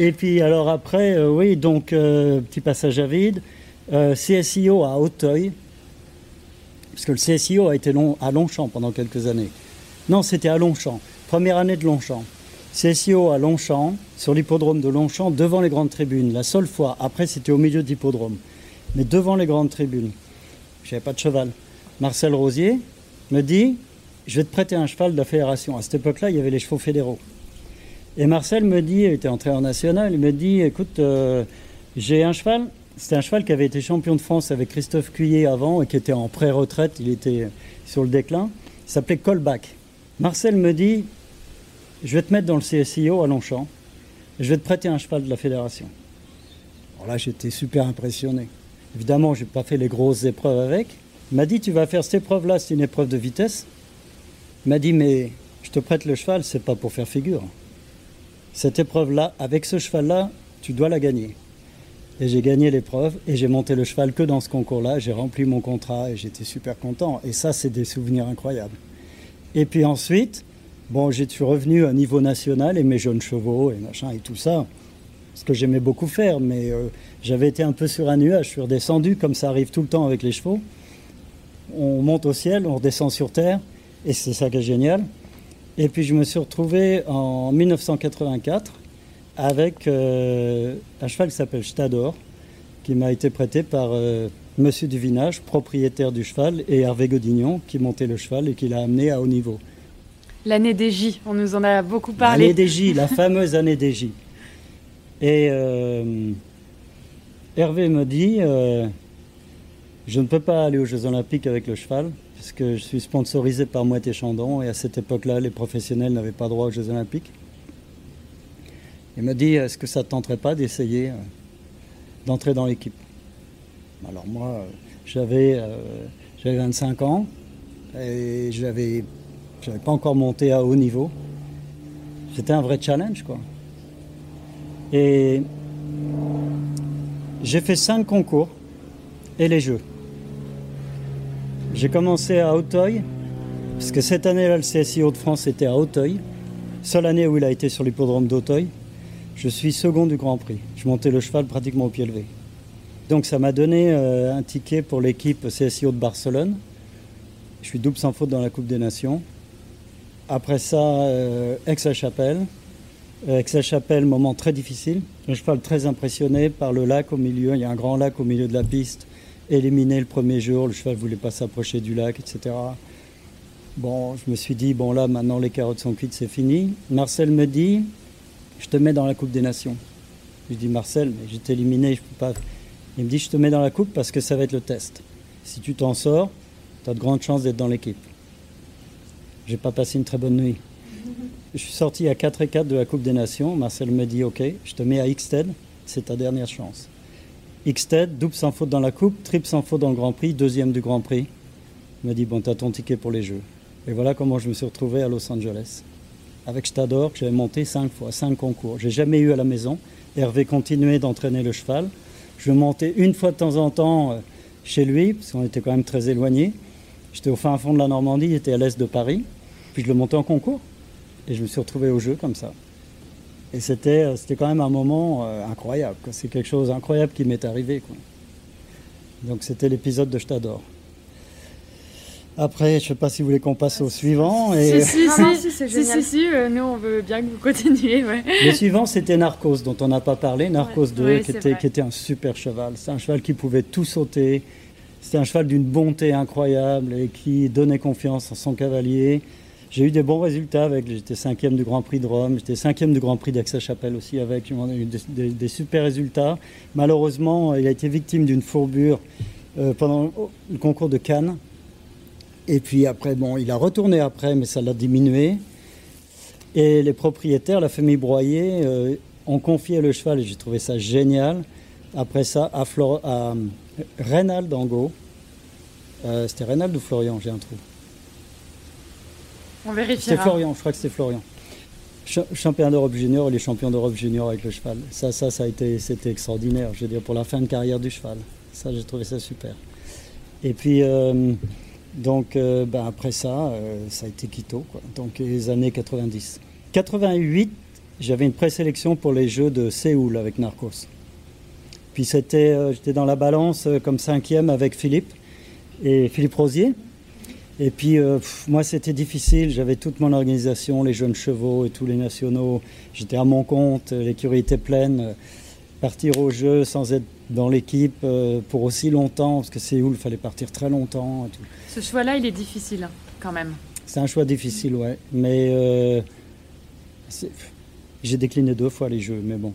Et puis, alors après, euh, oui, donc, euh, petit passage à vide. Euh, CSIO à Hauteuil, parce que le CSIO a été long, à Longchamp pendant quelques années. Non, c'était à Longchamp. Première année de Longchamp. CSIO à Longchamp, sur l'hippodrome de Longchamp, devant les grandes tribunes. La seule fois. Après, c'était au milieu de l'hippodrome. Mais devant les grandes tribunes. Je n'avais pas de cheval. Marcel Rosier me dit Je vais te prêter un cheval de la fédération. À cette époque-là, il y avait les chevaux fédéraux. Et Marcel me dit, il était entré en national, il me dit Écoute, euh, j'ai un cheval, C'était un cheval qui avait été champion de France avec Christophe Cuillet avant et qui était en pré-retraite, il était sur le déclin. Il s'appelait Colback. Marcel me dit Je vais te mettre dans le CSIO à Longchamp je vais te prêter un cheval de la fédération. Alors là, j'étais super impressionné. Évidemment, je n'ai pas fait les grosses épreuves avec. Il m'a dit Tu vas faire cette épreuve-là, c'est une épreuve de vitesse. Il m'a dit Mais je te prête le cheval, c'est pas pour faire figure. Cette épreuve-là, avec ce cheval-là, tu dois la gagner. Et j'ai gagné l'épreuve et j'ai monté le cheval que dans ce concours-là. J'ai rempli mon contrat et j'étais super content. Et ça, c'est des souvenirs incroyables. Et puis ensuite, bon, j'ai suis revenu à niveau national et mes jeunes chevaux et machin et tout ça. Ce que j'aimais beaucoup faire, mais euh, j'avais été un peu sur un nuage. Je suis redescendu comme ça arrive tout le temps avec les chevaux. On monte au ciel, on redescend sur terre et c'est ça qui est génial. Et puis je me suis retrouvé en 1984 avec euh, un cheval qui s'appelle Stador, qui m'a été prêté par euh, Monsieur Duvinage, propriétaire du cheval, et Hervé Godignon, qui montait le cheval et qui l'a amené à haut niveau. L'année des J, on nous en a beaucoup parlé. L'année des J, la fameuse année des J. Et euh, Hervé me dit, je ne peux pas aller aux Jeux Olympiques avec le cheval, puisque je suis sponsorisé par Moët et Chandon, et à cette époque-là, les professionnels n'avaient pas droit aux Jeux Olympiques. Il m'a dit est-ce que ça ne tenterait pas d'essayer euh, d'entrer dans l'équipe? Alors moi, euh, j'avais euh, j'avais 25 ans et j'avais j'avais pas encore monté à haut niveau. C'était un vrai challenge quoi. Et j'ai fait cinq concours et les jeux. J'ai commencé à Auteuil, parce que cette année-là, le CSI Hauts-de-France était à Auteuil. Seule année où il a été sur l'hippodrome d'Auteuil. Je suis second du Grand Prix. Je montais le cheval pratiquement au pied levé. Donc ça m'a donné euh, un ticket pour l'équipe CSIO de Barcelone. Je suis double sans faute dans la Coupe des Nations. Après ça, euh, Aix-la-Chapelle. Euh, Aix-la-Chapelle, moment très difficile. Le cheval très impressionné par le lac au milieu. Il y a un grand lac au milieu de la piste. Éliminé le premier jour, le cheval ne voulait pas s'approcher du lac, etc. Bon, je me suis dit, bon là, maintenant les carottes sont cuites, c'est fini. Marcel me dit, je te mets dans la Coupe des Nations. Je dis Marcel, mais j'étais éliminé, je peux pas. Il me dit je te mets dans la coupe parce que ça va être le test. Si tu t'en sors, tu as de grandes chances d'être dans l'équipe. J'ai pas passé une très bonne nuit. Je suis sorti à 4 et 4 de la Coupe des Nations. Marcel me dit ok, je te mets à Xted, c'est ta dernière chance. Xted, double sans faute dans la coupe, triple sans faute dans le Grand Prix, deuxième du Grand Prix. Il me dit bon, tu as ton ticket pour les Jeux. Et voilà comment je me suis retrouvé à Los Angeles avec Stador que j'avais monté cinq fois, cinq concours. J'ai jamais eu à la maison. Hervé continuait d'entraîner le cheval. Je montais une fois de temps en temps euh, chez lui, parce qu'on était quand même très éloignés. J'étais au fin fond de la Normandie, il était à l'est de Paris. Puis je le montais en concours. Et je me suis retrouvé au jeu comme ça. Et c'était, euh, quand même un moment euh, incroyable. C'est quelque chose d'incroyable qui m'est arrivé. Donc c'était l'épisode de Stador. Après, je ne sais pas si vous voulez qu'on passe au suivant. Et... Si, si, si, si, si, si, euh, nous on veut bien que vous continuiez. Ouais. Le suivant, c'était Narcos, dont on n'a pas parlé. Narcos 2, qui, était, qui, était, un super cheval. C'est un cheval qui pouvait tout sauter. C'était un cheval d'une bonté incroyable et qui donnait confiance en son cavalier. J'ai eu des bons résultats avec. J'étais cinquième du Grand Prix de Rome. J'étais cinquième du Grand Prix d'Aix-la-Chapelle aussi avec. On a eu des, des, des, super résultats. Malheureusement, il a été victime d'une fourbure euh, pendant le concours de Cannes. Et puis après, bon, il a retourné après, mais ça l'a diminué. Et les propriétaires, la famille Broyer, euh, ont confié le cheval, et j'ai trouvé ça génial. Après ça, à, Flor à Reynald Dango. Euh, c'était Reynald ou Florian J'ai un trou. On vérifiera. C'était Florian, je crois que c'était Florian. Ch champion d'Europe junior, les champions d'Europe junior avec le cheval. Ça, ça, ça a été, c'était extraordinaire. Je veux dire, pour la fin de carrière du cheval. Ça, j'ai trouvé ça super. Et puis, euh, donc euh, ben après ça, euh, ça a été Quito, donc les années 90. 88, j'avais une présélection pour les Jeux de Séoul avec Narcos. Puis c'était, euh, j'étais dans la balance euh, comme cinquième avec Philippe et Philippe Rosier. Et puis moi c'était difficile, j'avais toute mon organisation, les jeunes chevaux et tous les nationaux. J'étais à mon compte, l'écurie était pleine. Partir au jeu sans être dans l'équipe euh, pour aussi longtemps, parce que Séoul, il fallait partir très longtemps. Et tout. Ce choix-là, il est difficile, quand même. C'est un choix difficile, ouais. Mais euh, j'ai décliné deux fois les jeux, mais bon.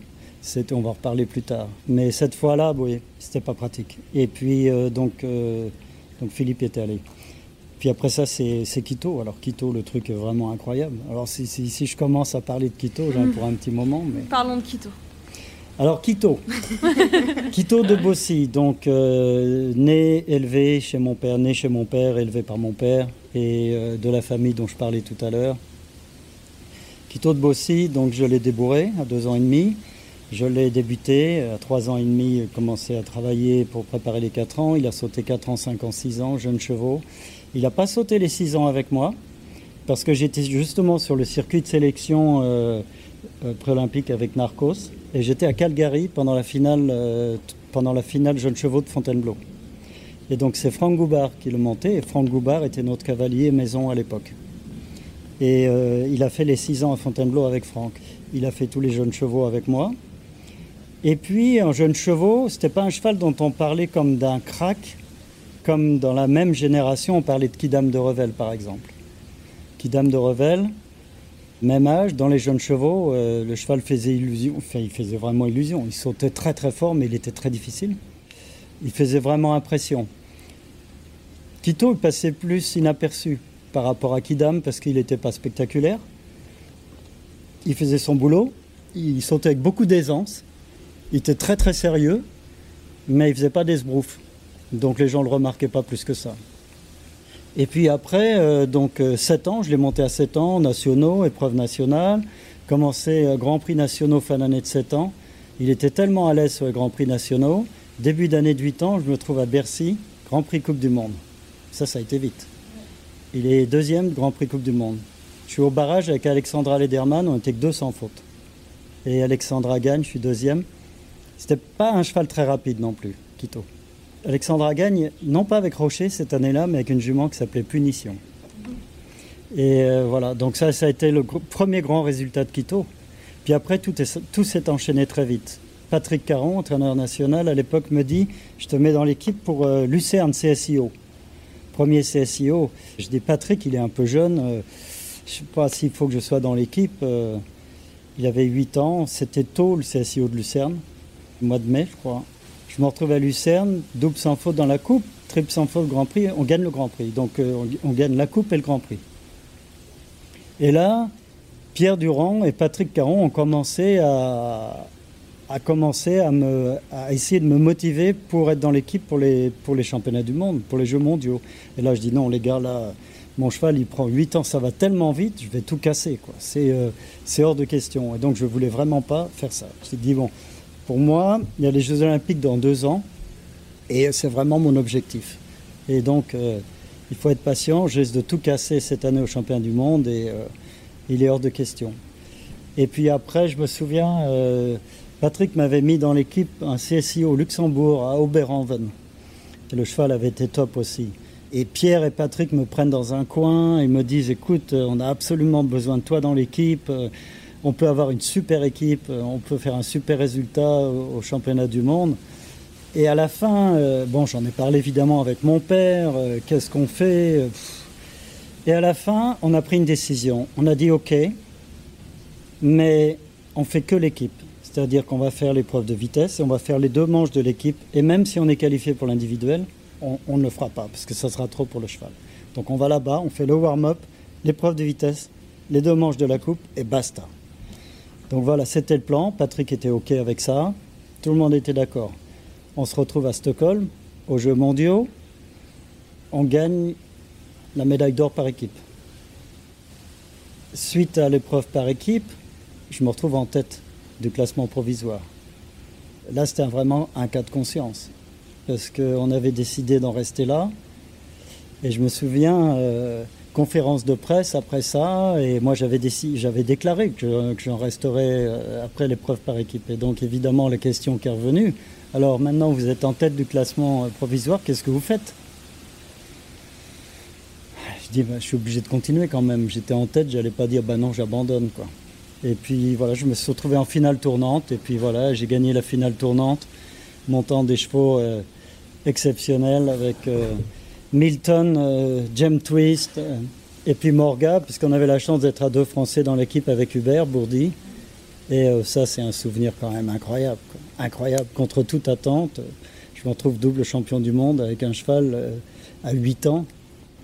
On va en reparler plus tard. Mais cette fois-là, oui, c'était pas pratique. Et puis, euh, donc, euh, donc Philippe était allé. Puis après ça, c'est Quito. Alors Quito, le truc est vraiment incroyable. Alors si, si, si je commence à parler de Quito, j'en ai pour un petit moment. Mais... Parlons de Quito. Alors Quito, Quito [laughs] de Bossy, donc euh, né, élevé chez mon père, né chez mon père, élevé par mon père et euh, de la famille dont je parlais tout à l'heure. Quito de Bossy, donc je l'ai débourré à deux ans et demi. Je l'ai débuté à trois ans et demi, commencé à travailler pour préparer les quatre ans. Il a sauté quatre ans, cinq ans, six ans, jeune chevaux. Il n'a pas sauté les six ans avec moi parce que j'étais justement sur le circuit de sélection euh, euh, pré-olympique avec Narcos et j'étais à Calgary pendant la finale, euh, pendant la finale Jeunes Chevaux de Fontainebleau. Et donc c'est Franck Goubard qui le montait et Franck Goubard était notre cavalier maison à l'époque. Et euh, il a fait les six ans à Fontainebleau avec Franck. Il a fait tous les jeunes chevaux avec moi. Et puis un jeune chevaux, c'était pas un cheval dont on parlait comme d'un crack, comme dans la même génération, on parlait de Kidam de Revel par exemple. Kidam de Revel, même âge, dans les jeunes chevaux, euh, le cheval faisait illusion, enfin il faisait vraiment illusion. Il sautait très très fort, mais il était très difficile. Il faisait vraiment impression. Il passait plus inaperçu par rapport à Kidam parce qu'il n'était pas spectaculaire. Il faisait son boulot, il sautait avec beaucoup d'aisance, il était très très sérieux, mais il faisait pas d'esbrouf. Donc les gens ne le remarquaient pas plus que ça. Et puis après, euh, donc 7 ans, je l'ai monté à 7 ans, nationaux, épreuve nationale, commencé euh, Grand Prix nationaux fin d'année de 7 ans. Il était tellement à l'aise sur les Grands Prix nationaux. Début d'année de 8 ans, je me trouve à Bercy, Grand Prix Coupe du Monde. Ça, ça a été vite. Il est deuxième Grand Prix Coupe du Monde. Je suis au barrage avec Alexandra Lederman, on était que 200 fautes. Et Alexandra gagne, je suis deuxième. C'était pas un cheval très rapide non plus, Quito. Alexandra gagne, non pas avec Rocher cette année-là, mais avec une jument qui s'appelait Punition. Et euh, voilà, donc ça, ça a été le premier grand résultat de Quito. Puis après, tout s'est enchaîné très vite. Patrick Caron, entraîneur national, à l'époque me dit Je te mets dans l'équipe pour euh, Lucerne CSIO. Premier CSIO. Je dis Patrick, il est un peu jeune, euh, je ne sais pas s'il faut que je sois dans l'équipe. il avait 8 ans, c'était tôt le CSIO de Lucerne, mois de mai, je crois. Je me retrouve à Lucerne, double sans faute dans la coupe, triple sans faute Grand Prix, on gagne le Grand Prix. Donc euh, on, gagne la coupe et le Grand Prix. Et là, Pierre Durand et Patrick Caron ont commencé à, me, essayer de me motiver pour être dans l'équipe pour les, championnats du monde, pour les Jeux mondiaux. Et là, je dis non, les gars, là, mon cheval, il prend 8 ans, ça va tellement vite, je vais tout casser. Euh, c'est hors de question. Et donc, je voulais vraiment pas faire ça. Je dit, bon, pour moi, il y a les Jeux Olympiques dans deux ans et c'est vraiment mon objectif. Et donc, euh, il faut être patient. J'ai de tout casser cette année au championnat du monde et euh, il est hors de question. Et puis après, je me souviens, euh, Patrick m'avait mis dans l'équipe un CSI au Luxembourg, à Oberhaven. Et le cheval avait été top aussi. Et Pierre et Patrick me prennent dans un coin et me disent écoute, on a absolument besoin de toi dans l'équipe on peut avoir une super équipe, euh, on peut faire un super résultat au, championnat du monde. Et à la fin, euh, bon, j'en ai parlé évidemment avec mon père, euh, qu'est-ce qu'on fait Et à la fin, on a pris une décision. On a dit OK, mais on fait que l'équipe. C'est-à-dire qu'on va faire l'épreuve de vitesse et on va faire les deux manches de l'équipe. Et même si on est qualifié pour l'individuel, on, on, ne le fera pas parce que ça sera trop pour le cheval. Donc on va là-bas, on fait le warm-up, l'épreuve de vitesse, les deux manches de la coupe et basta. Donc voilà, c'était le plan. Patrick était OK avec ça. Tout le monde était d'accord. On se retrouve à Stockholm, aux Jeux mondiaux. On gagne la médaille d'or par équipe. Suite à l'épreuve par équipe, je me retrouve en tête du classement provisoire. Là, c'était vraiment un cas de conscience. Parce qu'on avait décidé d'en rester là. Et je me souviens, euh, conférence de presse après ça, et moi j'avais, j'avais déclaré que, j'en resterais euh, après l'épreuve par équipe. Et donc évidemment la question qui est revenue, alors maintenant vous êtes en tête du classement euh, provisoire, qu'est-ce que vous faites? Je dis, bah, je suis obligé de continuer quand même. J'étais en tête, j'allais pas dire, bah non, j'abandonne. quoi. Et puis voilà, je me suis retrouvé en finale tournante, et puis voilà, j'ai gagné la finale tournante, montant des chevaux euh, exceptionnels avec... Milton, euh, Jem Twist euh, et puis Morga, puisqu'on avait la chance d'être à deux Français dans l'équipe avec Hubert Bourdi. Et ça, c'est un souvenir quand même incroyable. Incroyable. Contre toute attente, je me retrouve double champion du monde avec un cheval à 8 ans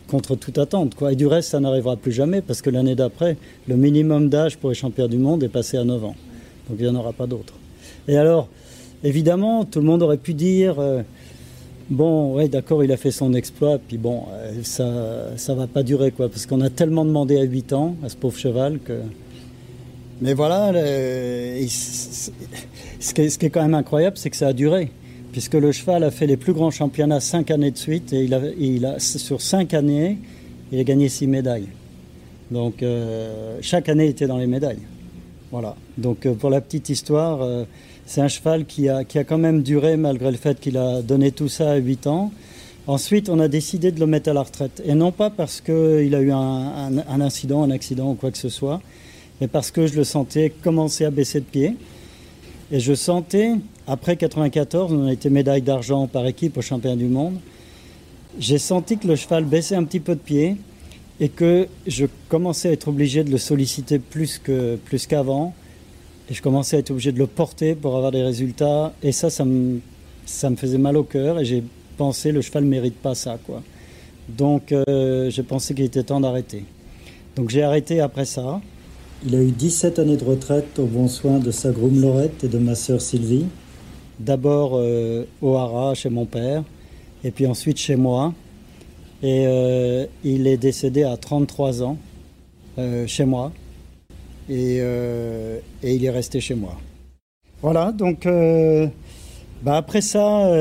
contre toute attente. Et du reste, ça n'arrivera plus jamais parce que l'année d'après, le minimum d'âge pour les champions du monde est passé à 9 ans. Donc il n'y en aura pas d'autres. Et alors, évidemment, tout le monde aurait pu dire euh, bon, ouais, d'accord, il a fait son exploit, puis bon, euh, ça ne va pas durer, quoi, parce qu'on a tellement demandé à 8 ans à ce pauvre cheval que. Mais voilà, ce, qui est, quand même incroyable, c'est que ça a duré puisque le cheval a fait les plus grands championnats cinq années de suite et il a, il a sur cinq années, il a gagné six médailles. Donc euh, chaque année était dans les médailles. Voilà. Donc euh, pour la petite histoire, c'est un cheval qui a, qui a quand même duré malgré le fait qu'il a donné tout ça à 8 ans. Ensuite, on a décidé de le mettre à la retraite. Et non pas parce qu'il a eu un, incident, un accident ou quoi que ce soit, mais parce que je le sentais commencer à baisser de pied. Et je sentais après 94, on a été médaille d'argent par équipe au championnat du monde. J'ai senti que le cheval baissait un petit peu de pied et que je commençais à être obligé de le solliciter plus que plus qu'avant. Et je commençais à être obligé de le porter pour avoir des résultats. Et ça, ça me, ça me faisait mal au cœur. Et j'ai pensé, le cheval ne mérite pas ça. Quoi. Donc euh, j'ai pensé qu'il était temps d'arrêter. Donc j'ai arrêté après ça. Il a eu 17 années de retraite au bon soin de sa groom Laurette et de ma sœur Sylvie d'abord euh, au Hara chez mon père, et puis ensuite chez moi. Et euh, il est décédé à 33 ans chez moi, et, et, il est resté chez moi. Voilà, donc bah après ça,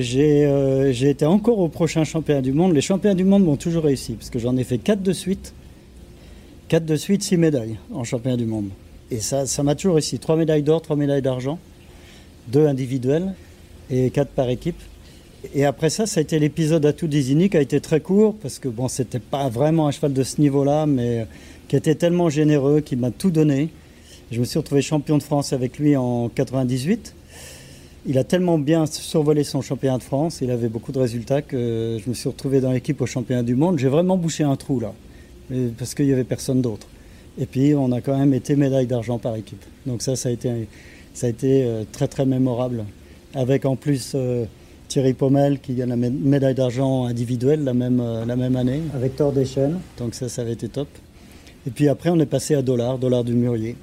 j'ai été encore au prochain championnat du monde. Les championnats du monde m'ont toujours réussi, parce que j'en ai fait 4 de suite. 4 de suite, 6 médailles en championnat du monde. Et ça m'a toujours réussi. 3 médailles d'or, 3 médailles d'argent deux individuels et quatre par équipe. Et après ça, ça a été l'épisode à tout désigné qui a été très court parce que bon, c'était pas vraiment un cheval de ce niveau-là, mais qui était tellement généreux, qui m'a tout donné. Je me suis retrouvé champion de France avec lui en 98. Il a tellement bien survolé son championnat de France, il avait beaucoup de résultats que je me suis retrouvé dans l'équipe au championnat du monde. J'ai vraiment bouché un trou là, parce qu'il n'y avait personne d'autre. Et puis on a quand même été médaille d'argent par équipe. Donc ça, ça a été ça a été euh, très très mémorable. Avec en plus euh, Thierry Pommel qui gagne la médaille d'argent individuelle la même, euh, la même année, avec Thor Deschen. Donc ça, ça avait été top. Et puis après, on est passé à Dollar, Dollar du Murier.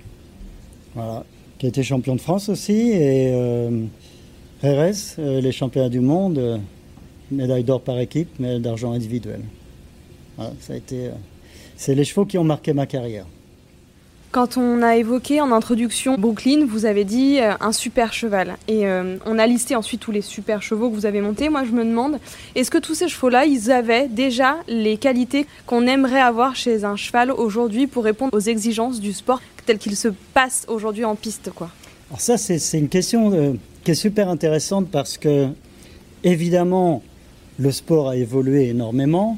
Voilà. Qui a été champion de France aussi. Et euh, RS, les championnats du monde, médaille d'or par équipe, médaille d'argent individuelle. Voilà, ça a été. c'est les chevaux qui ont marqué ma carrière. Quand on a évoqué en introduction Brooklyn, vous avez dit euh, un super cheval. Et euh, on a listé ensuite tous les super chevaux que vous avez montés. Moi, je me demande, est-ce que tous ces chevaux-là, ils avaient déjà les qualités qu'on aimerait avoir chez un cheval aujourd'hui pour répondre aux exigences du sport tel qu'il se passe aujourd'hui en piste quoi? Alors ça, c'est une question euh, qui est super intéressante parce que, évidemment, le sport a évolué énormément.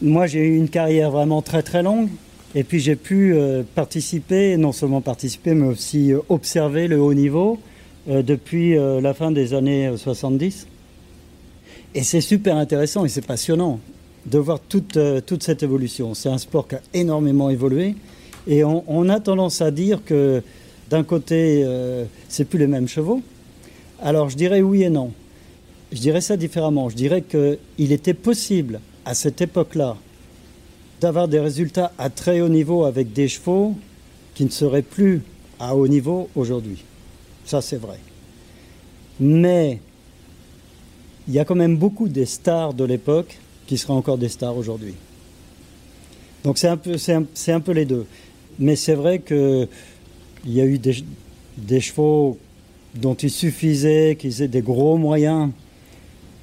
Moi, j'ai eu une carrière vraiment très très longue. Et puis j'ai pu euh, participer, non seulement participer, mais aussi euh, observer le haut niveau euh, depuis la fin des années 70. Et c'est super intéressant et c'est passionnant de voir toute, toute cette évolution. C'est un sport qui a énormément évolué et on, a tendance à dire que d'un côté, c'est plus les mêmes chevaux. Alors je dirais oui et non. Je dirais ça différemment. Je dirais qu'il était possible à cette époque-là d'avoir des résultats à très haut niveau avec des chevaux qui ne seraient plus à haut niveau aujourd'hui. Ça, c'est vrai. Mais il y a quand même beaucoup des stars de l'époque qui seraient encore des stars aujourd'hui. Donc c'est un, peu, les deux. Mais c'est vrai qu'il y a eu des, des chevaux dont il suffisait qu'ils aient des gros moyens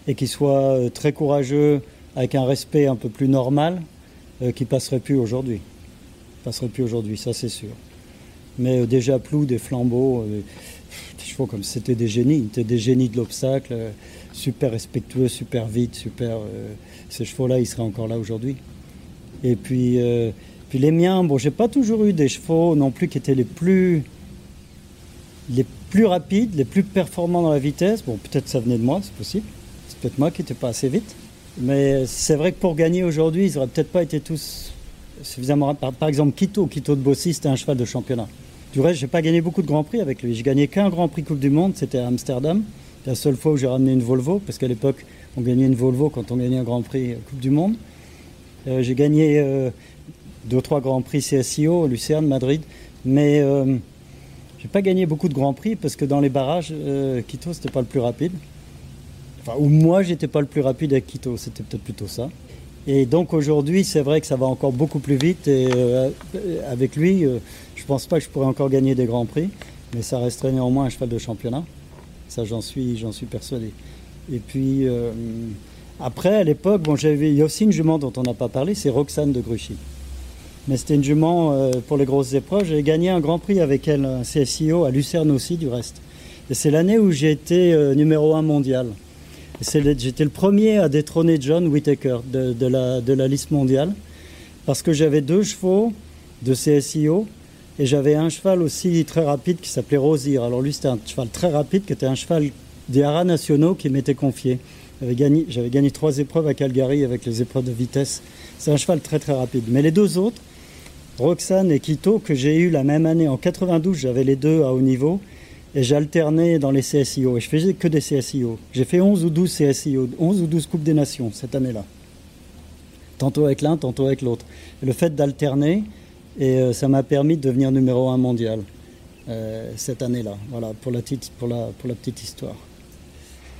et qu'ils soient euh, très courageux avec un respect un peu plus normal qui passerait plus aujourd'hui. Passerait plus aujourd'hui, ça c'est sûr. Mais euh, déjà plou, des flambeaux, euh, des chevaux comme c'était des génies, c'était des génies de l'obstacle, super respectueux, super vite, super. ces chevaux-là, ils seraient encore là aujourd'hui. Et puis, puis les miens, bon, j'ai pas toujours eu des chevaux non plus qui étaient les plus les plus rapides, les plus performants dans la vitesse. Bon, peut-être ça venait de moi, c'est possible. C'est peut-être moi qui n'étais pas assez vite. Mais c'est vrai que pour gagner aujourd'hui, ils n'auraient peut-être pas été tous suffisamment. Par, par exemple, Quito, Quito de Bossy, c'était un cheval de championnat. Du reste, j'ai pas gagné beaucoup de Grands Prix avec lui. J'ai gagné qu'un Grand Prix Coupe du Monde, c'était à Amsterdam. La seule fois où j'ai ramené une Volvo, parce qu'à l'époque, on gagnait une Volvo quand on gagnait un Grand Prix Coupe du Monde. Euh, j'ai gagné euh, deux trois Grands Prix CSIO, Lucerne, Madrid, mais euh, j'ai pas gagné beaucoup de Grands Prix parce que dans les barrages, euh, Quito, c'était pas le plus rapide. Enfin, ou moi, j'étais pas le plus rapide avec Quito, c'était peut-être plutôt ça. Et donc aujourd'hui, c'est vrai que ça va encore beaucoup plus vite. Et euh, avec lui, euh, je pense pas que je pourrais encore gagner des grands prix, mais ça resterait néanmoins un cheval de championnat. Ça, j'en suis, j'en suis persuadé. Et puis euh, après, à l'époque, bon, j'avais, il y a aussi une jument dont on n'a pas parlé, c'est Roxane de Gruchy. Mais c'était une jument euh, pour les grosses épreuves. J'ai gagné un grand prix avec elle, un CSIO à Lucerne aussi, du reste. Et c'est l'année où j'ai été numéro un mondial. J'étais le premier à détrôner John Whittaker de, de la, de la liste mondiale parce que j'avais deux chevaux de CSIO et j'avais un cheval aussi très rapide qui s'appelait Rosir. Alors lui, c'était un cheval très rapide qui était un cheval des haras nationaux qui m'était confié. J'avais gagné, j'avais gagné trois épreuves à Calgary avec les épreuves de vitesse. C'est un cheval très très rapide. Mais les deux autres, Roxane et Quito, que j'ai eu la même année en 92, j'avais les deux à haut niveau. Et j'alternais dans les CSIO. Et je faisais que des CSIO. J'ai fait 11 ou 12 CSIO, 11 ou 12 Coupes des Nations cette année-là. Tantôt avec l'un, tantôt avec l'autre. Le fait d'alterner, euh, ça m'a permis de devenir numéro un mondial euh, cette année-là. Voilà, pour la, petite, histoire.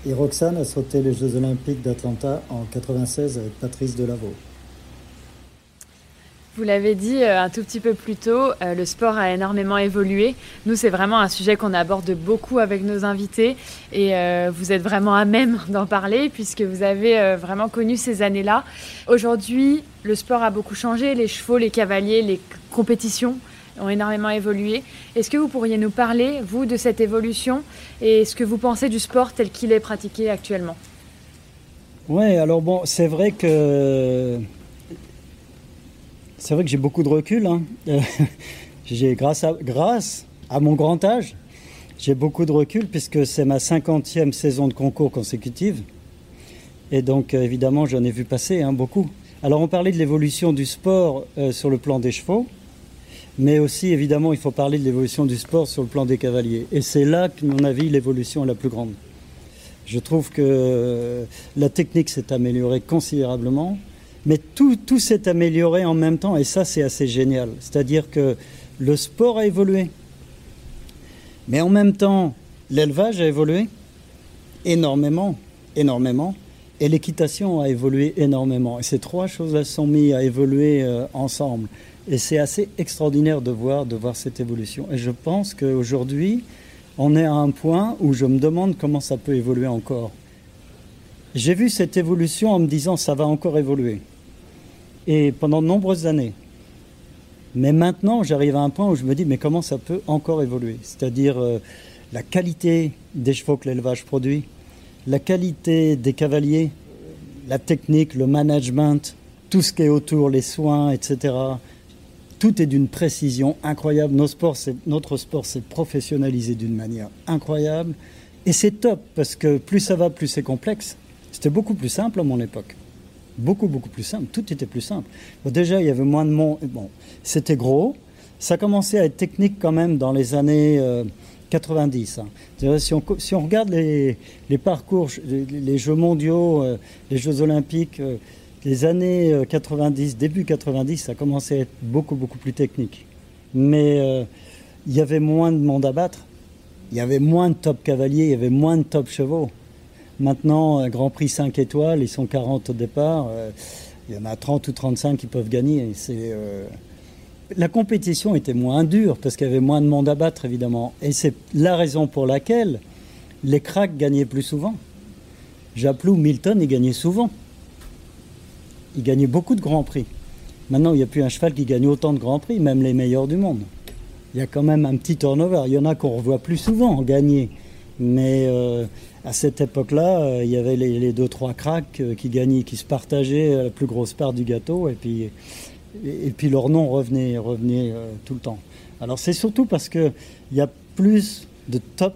Et Roxane a sauté les Jeux Olympiques d'Atlanta en 96 avec Patrice Delaveau. Vous l'avez dit euh, un tout petit peu plus tôt, euh, le sport a énormément évolué. Nous, c'est vraiment un sujet qu'on aborde beaucoup avec nos invités et euh, vous êtes vraiment à même [laughs] d'en parler puisque vous avez vraiment connu ces années-là. Aujourd'hui, le sport a beaucoup changé, les chevaux, les cavaliers, les compétitions ont énormément évolué. Est-ce que vous pourriez nous parler, vous, de cette évolution et ce que vous pensez du sport tel qu'il est pratiqué actuellement? Ouais, alors bon, c'est vrai que c'est vrai que j'ai beaucoup de recul. hein. Euh, [laughs] j'ai grâce à mon grand âge, j'ai beaucoup de recul puisque c'est ma 50e saison de concours consécutive. Et donc euh, évidemment, j'en ai vu passer hein, beaucoup. Alors on parlait de l'évolution du sport euh, sur le plan des chevaux, mais aussi évidemment, il faut parler de l'évolution du sport sur le plan des cavaliers. Et c'est là que, à mon avis, l'évolution est la plus grande. Je trouve que la technique s'est améliorée considérablement, mais tout, tout s'est amélioré en même temps, et ça c'est assez génial. C'est-à-dire que le sport a évolué, mais en même temps, l'élevage a évolué énormément, énormément, et l'équitation a évolué énormément. Et ces trois choses-là sont mises à évoluer euh, ensemble. Et c'est assez extraordinaire de voir, de voir cette évolution. Et je pense qu'aujourd'hui, on est à un point où je me demande comment ça peut évoluer encore. J'ai vu cette évolution en me disant ça va encore évoluer. Et pendant de nombreuses années. Mais maintenant, j'arrive à un point où je me dis mais comment ça peut encore évoluer? C'est-à-dire euh, la qualité des chevaux que l'élevage produit, la qualité des cavaliers, la technique, le management, tout ce qui est autour, les soins, etc. Tout est d'une précision incroyable. Notre sport s'est professionnalisé d'une manière incroyable. Et c'est top, parce que plus ça va, plus c'est complexe. C'était beaucoup plus simple à mon époque. Beaucoup, beaucoup plus simple. Tout était plus simple. Déjà, il y avait moins de monde. Bon, c'était gros. Ça commençait à être technique quand même dans les années euh, 90. hein. Si, on, si, on, regarde les, les parcours, les, Jeux mondiaux, euh, les Jeux olympiques, euh, les années 90, début 90, ça commençait à être beaucoup, beaucoup plus technique. Mais euh, il y avait moins de monde à battre. Il y avait moins de top cavaliers, il y avait moins de top chevaux. Maintenant, Grand Prix 5 étoiles, ils sont 40 au départ. Euh, il y en a 30 ou 35 qui peuvent gagner. C'est, euh... La compétition était moins dure parce qu'il y avait moins de monde à battre, évidemment. Et c'est la raison pour laquelle les cracks gagnaient plus souvent. Japlou, Milton, ils gagnaient souvent. Ils gagnaient beaucoup de Grands Prix. Maintenant, il n'y a plus un cheval qui gagne autant de Grands Prix, même les meilleurs du monde. Il y a quand même un petit turnover. Il y en a qu'on revoit plus souvent gagner. Mais euh, à cette époque-là, euh, il y avait les, les deux, trois cracks euh, qui gagnaient, qui se partageaient la plus grosse part du gâteau. Et puis, et, puis leur nom revenait, revenait euh, tout le temps. Alors c'est surtout parce qu'il y a plus de top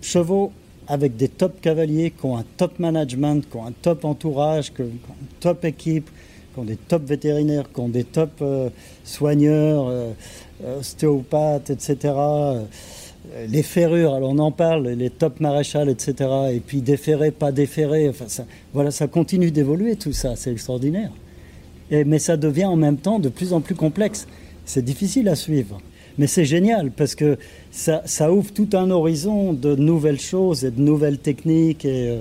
chevaux avec des top cavaliers qui ont un top management, qui ont un top entourage, qui ont une top équipe, qui ont des top vétérinaires, qui ont des top euh, soigneurs, euh, ostéopathes, etc. les ferrures, alors on en parle, les top maréchals, etc. Et puis déférés, pas déférés. Enfin, ça, voilà, ça continue d'évoluer tout ça, c'est extraordinaire. Et, mais ça devient en même temps de plus en plus complexe. C'est difficile à suivre. Mais c'est génial parce que ça, ouvre tout un horizon de nouvelles choses et de nouvelles techniques. Et,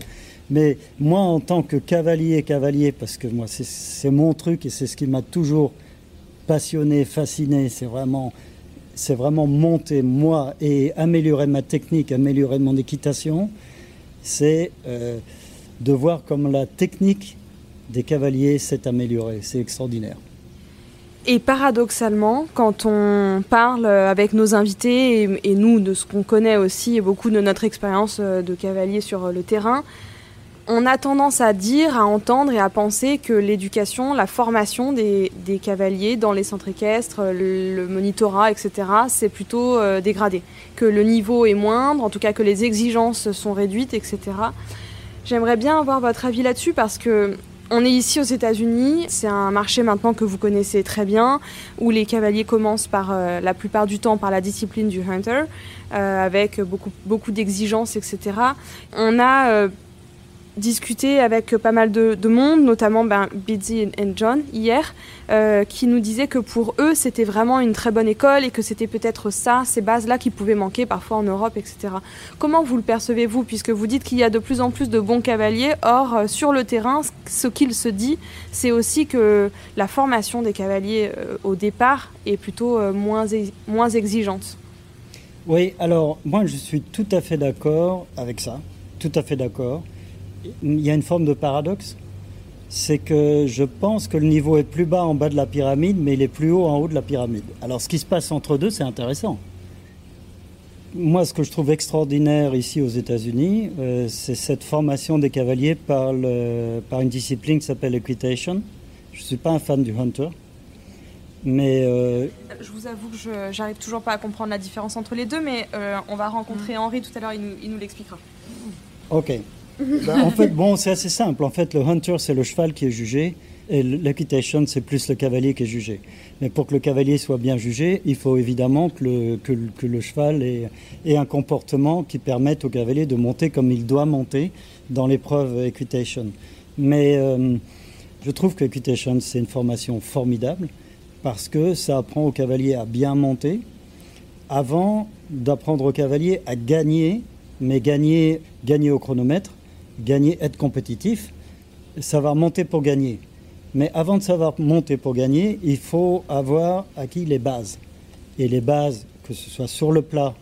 mais moi, en tant que cavalier, cavalier, parce que moi, c'est mon truc et c'est ce qui m'a toujours passionné, fasciné, c'est vraiment, c'est vraiment monter moi et améliorer ma technique, améliorer mon équitation, c'est euh, de voir comme la technique des cavaliers s'est améliorée. C'est extraordinaire. Et paradoxalement, quand on parle avec nos invités et, et nous de ce qu'on connaît aussi et beaucoup de notre expérience euh, de cavalier sur le terrain, on a tendance à dire, à entendre et à penser que l'éducation, la formation des, cavaliers dans les centres équestres, le, monitorat, etc., c'est plutôt euh, dégradé. Que le niveau est moindre, en tout cas que les exigences sont réduites, etc. J'aimerais bien avoir votre avis là-dessus parce que on est ici aux États-Unis, c'est un marché maintenant que vous connaissez très bien, où les cavaliers commencent par euh, la plupart du temps par la discipline du hunter, euh, avec beaucoup, beaucoup d'exigences, etc. On a discuté avec pas mal de, monde, notamment ben, et John hier, euh, qui nous disaient que pour eux c'était vraiment une très bonne école et que c'était peut-être ça, ces bases-là qui pouvaient manquer parfois en Europe, etc. Comment vous le percevez-vous, puisque vous dites qu'il y a de plus en plus de bons cavaliers, or euh, sur le terrain, ce qu'il se dit, c'est aussi que la formation des cavaliers euh, au départ est plutôt moins, moins exigeante. Oui, alors moi je suis tout à fait d'accord avec ça, tout à fait d'accord il y a une forme de paradoxe. C'est que je pense que le niveau est plus bas en bas de la pyramide, mais il est plus haut en haut de la pyramide. Alors ce qui se passe entre deux, c'est intéressant. Moi, ce que je trouve extraordinaire ici aux États-Unis, euh, c'est cette formation des cavaliers par, par une discipline qui s'appelle equitation. Je ne suis pas un fan du hunter, mais euh, je vous avoue que je j'arrive toujours pas à comprendre la différence entre les deux, mais euh, on va rencontrer mm. Henri tout à l'heure, il nous, il nous l'expliquera. Ok. Ben, en fait, bon, c'est assez simple. En fait, le hunter, c'est le cheval qui est jugé. Et l'equitation, c'est plus le cavalier qui est jugé. Mais pour que le cavalier soit bien jugé, il faut évidemment que le, cheval ait, un comportement qui permette au cavalier de monter comme il doit monter dans l'épreuve equitation. Mais euh, je trouve que equitation, c'est une formation formidable parce que ça apprend au cavalier à bien monter avant d'apprendre au cavalier à gagner, mais gagner, gagner au chronomètre gagner, être compétitif, savoir monter pour gagner. Mais avant de savoir monter pour gagner, il faut avoir acquis les bases. Et les bases, que ce soit sur le plat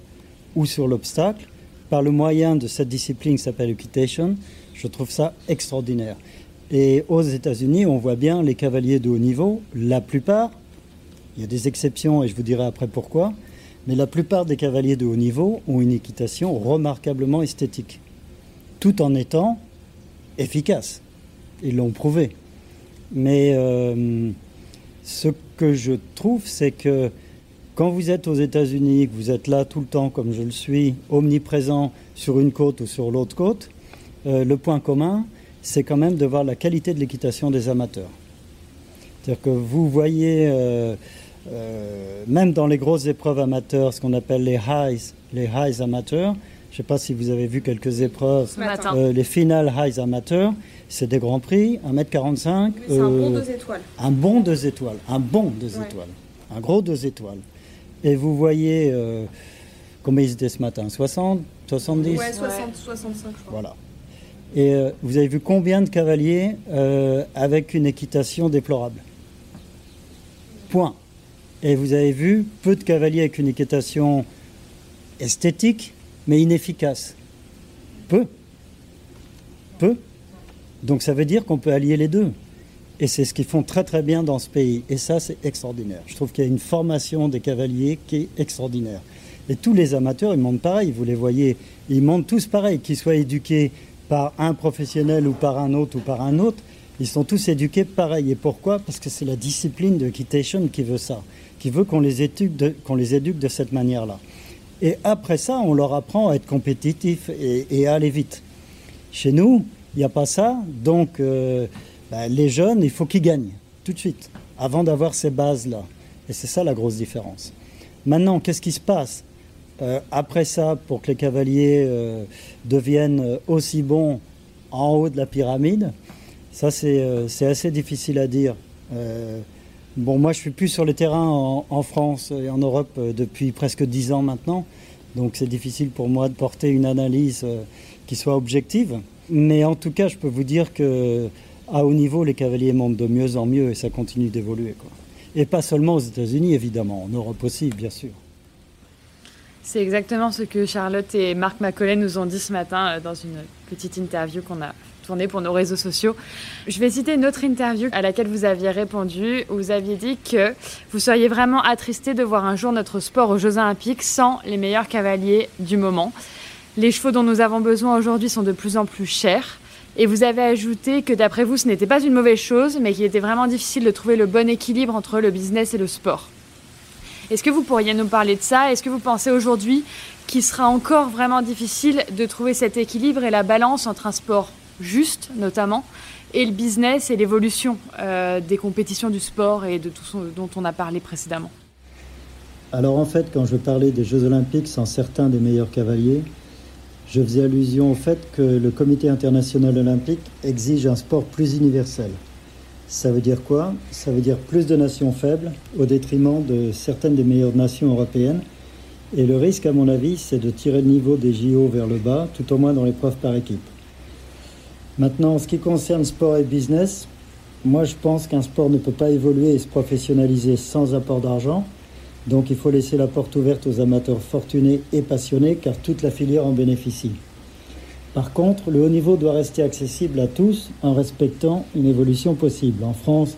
ou sur l'obstacle, par le moyen de cette discipline qui s'appelle equitation, je trouve ça extraordinaire. Et aux États-Unis, on voit bien les cavaliers de haut niveau, la plupart, il y a des exceptions et je vous dirai après pourquoi, mais la plupart des cavaliers de haut niveau ont une équitation remarquablement esthétique tout en étant efficaces. Ils l'ont prouvé. Mais euh, ce que je trouve, c'est que quand vous êtes aux États-Unis, que vous êtes là tout le temps, comme je le suis, omniprésent sur une côte ou sur l'autre côte, euh, le point commun, c'est quand même de voir la qualité de l'équitation des amateurs. C'est-à-dire que vous voyez, euh, même dans les grosses épreuves amateurs, ce qu'on appelle les highs, les highs amateurs, je ne sais pas si vous avez vu quelques épreuves. Euh, les finales highs amateurs, c'est des grands prix, 1m45. c'est un bon 2 euh, étoiles. Un bon 2 étoiles. Un bon 2 étoiles. Un gros 2 étoiles. Et vous voyez euh, combien ils étaient ce matin? 60 70 Ouais, 60, 65, je crois. Voilà. Et vous avez vu combien de cavaliers avec une équitation déplorable? Point. Et vous avez vu peu de cavaliers avec une équitation esthétique? Mais inefficace. Peu. Peu. Donc ça veut dire qu'on peut allier les deux. Et c'est ce qu'ils font très très bien dans ce pays. Et ça, c'est extraordinaire. Je trouve qu'il y a une formation des cavaliers qui est extraordinaire. Et tous les amateurs, ils montent pareil. Vous les voyez, ils montent tous pareil. Qu'ils soient éduqués par un professionnel ou par un autre ou par un autre, ils sont tous éduqués pareil. Et pourquoi? Parce que c'est la discipline de Equitation qui veut ça, qui veut qu'on les, qu'on les éduque de cette manière-là. Et après ça, on leur apprend à être compétitif et, à aller vite. Chez nous, il n'y a pas ça. Donc, euh, bah, les jeunes, il faut qu'ils gagnent. tout de suite, avant d'avoir ces bases-là. Et c'est ça la grosse différence. Maintenant, qu'est-ce qui se passe? Euh, après ça pour que les cavaliers euh, deviennent aussi bons en haut de la pyramide Ça, c'est assez difficile à dire. Bon, moi, je suis plus sur le terrain en, France et en Europe depuis presque dix ans maintenant. Donc, c'est difficile pour moi de porter une analyse qui soit objective. Mais en tout cas, je peux vous dire que à haut niveau, les cavaliers montent de mieux en mieux et ça continue d'évoluer. Et pas seulement aux États-Unis, évidemment, en Europe aussi, bien sûr. C'est exactement ce que Charlotte et Marc Macaulay nous ont dit ce matin euh, dans une petite interview qu'on a tournée pour nos réseaux sociaux. Je vais citer une autre interview à laquelle vous aviez répondu, où vous aviez dit que vous seriez vraiment attristé de voir un jour notre sport aux Jeux Olympiques sans les meilleurs cavaliers du moment. Les chevaux dont nous avons besoin aujourd'hui sont de plus en plus chers. Et vous avez ajouté que d'après vous, ce n'était pas une mauvaise chose, mais qu'il était vraiment difficile de trouver le bon équilibre entre le business et le sport. Est-ce que vous pourriez nous parler de ça? Est-ce que vous pensez aujourd'hui qu'il sera encore vraiment difficile de trouver cet équilibre et la balance entre un sport juste, notamment, et le business et l'évolution euh, des compétitions du sport et de tout ce dont on a parlé précédemment Alors en fait, quand je parlais des Jeux olympiques sans certains des meilleurs cavaliers, je faisais allusion au fait que le Comité international olympique exige un sport plus universel. Ça veut dire quoi? Ça veut dire plus de nations faibles au détriment de certaines des meilleures nations européennes. Et le risque, à mon avis, c'est de tirer le niveau des JO vers le bas, tout au moins dans l'épreuve par équipe. Maintenant, en ce qui concerne sport et business, moi je pense qu'un sport ne peut pas évoluer et se professionnaliser sans apport d'argent. Donc il faut laisser la porte ouverte aux amateurs fortunés et passionnés car toute la filière en bénéficie. Par contre, le haut niveau doit rester accessible à tous en respectant une évolution possible. En France,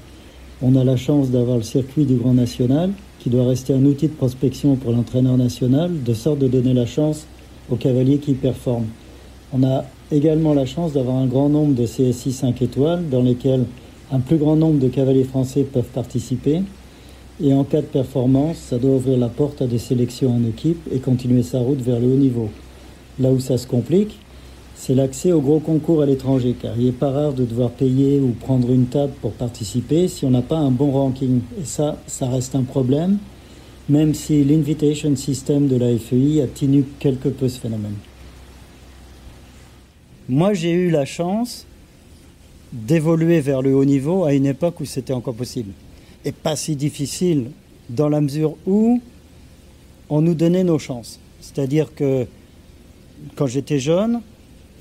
on a la chance d'avoir le circuit du Grand National qui doit rester un outil de prospection pour l'entraîneur national, de sorte de donner la chance aux cavaliers qui performent. On a également la chance d'avoir un grand nombre de CSI 5 étoiles dans lesquels un plus grand nombre de cavaliers français peuvent participer. Et en cas de performance, ça doit ouvrir la porte à des sélections en équipe et continuer sa route vers le haut niveau. Là où ça se complique, c'est l'accès aux gros concours à l'étranger, car il n'est pas rare de devoir payer ou prendre une table pour participer si on n'a pas un bon ranking. Et ça, ça reste un problème, même si l'invitation system de la FEI atténue quelque peu ce phénomène. Moi, j'ai eu la chance d'évoluer vers le haut niveau à une époque où c'était encore possible. Et pas si difficile dans la mesure où on nous donnait nos chances. C'est-à-dire que quand j'étais jeune,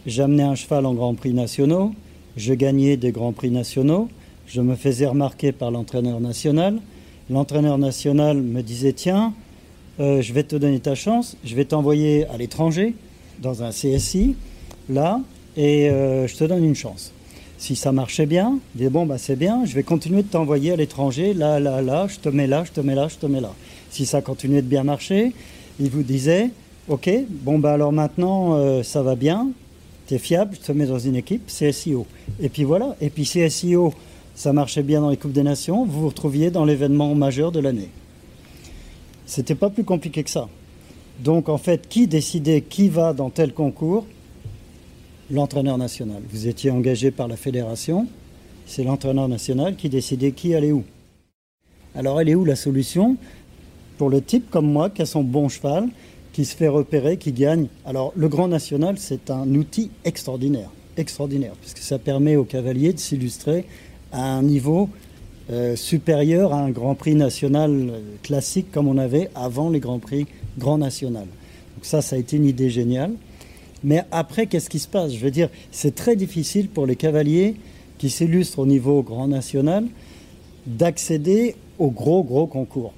J'amenais un cheval en Grand Prix nationaux, je gagnais des Grands Prix nationaux, je me faisais remarquer par l'entraîneur national. L'entraîneur national me disait Tiens, euh, je vais te donner ta chance, je vais t'envoyer à l'étranger, dans un CSI, là, et euh, je te donne une chance. Si ça marchait bien, il disait Bon, bah, c'est bien, je vais continuer de t'envoyer à l'étranger, là, là, là, je te mets là, je te mets là, je te mets là. Si ça continuait de bien marcher, il vous disait Ok, bon, bah alors maintenant, euh, ça va bien, tu fiable, je te mets dans une équipe, CSIO. Et puis voilà, et puis CSIO, ça marchait bien dans les Coupes des Nations, vous vous retrouviez dans l'événement majeur de l'année. C'était pas plus compliqué que ça. Donc en fait, qui décidait qui va dans tel concours L'entraîneur national. Vous étiez engagé par la fédération, c'est l'entraîneur national qui décidait qui allait où. Alors elle est où la solution Pour le type comme moi qui a son bon cheval, qui se fait repérer, qui gagne? Alors le Grand National, c'est un outil extraordinaire, extraordinaire, puisque ça permet aux cavaliers de s'illustrer à un niveau euh, supérieur à un Grand Prix national euh, classique comme on avait avant les Grands Prix Grand National. Donc ça, ça a été une idée géniale. Mais après, qu'est-ce qui se passe? Je veux dire, c'est très difficile pour les cavaliers qui s'illustrent au niveau Grand National d'accéder aux gros, gros concours.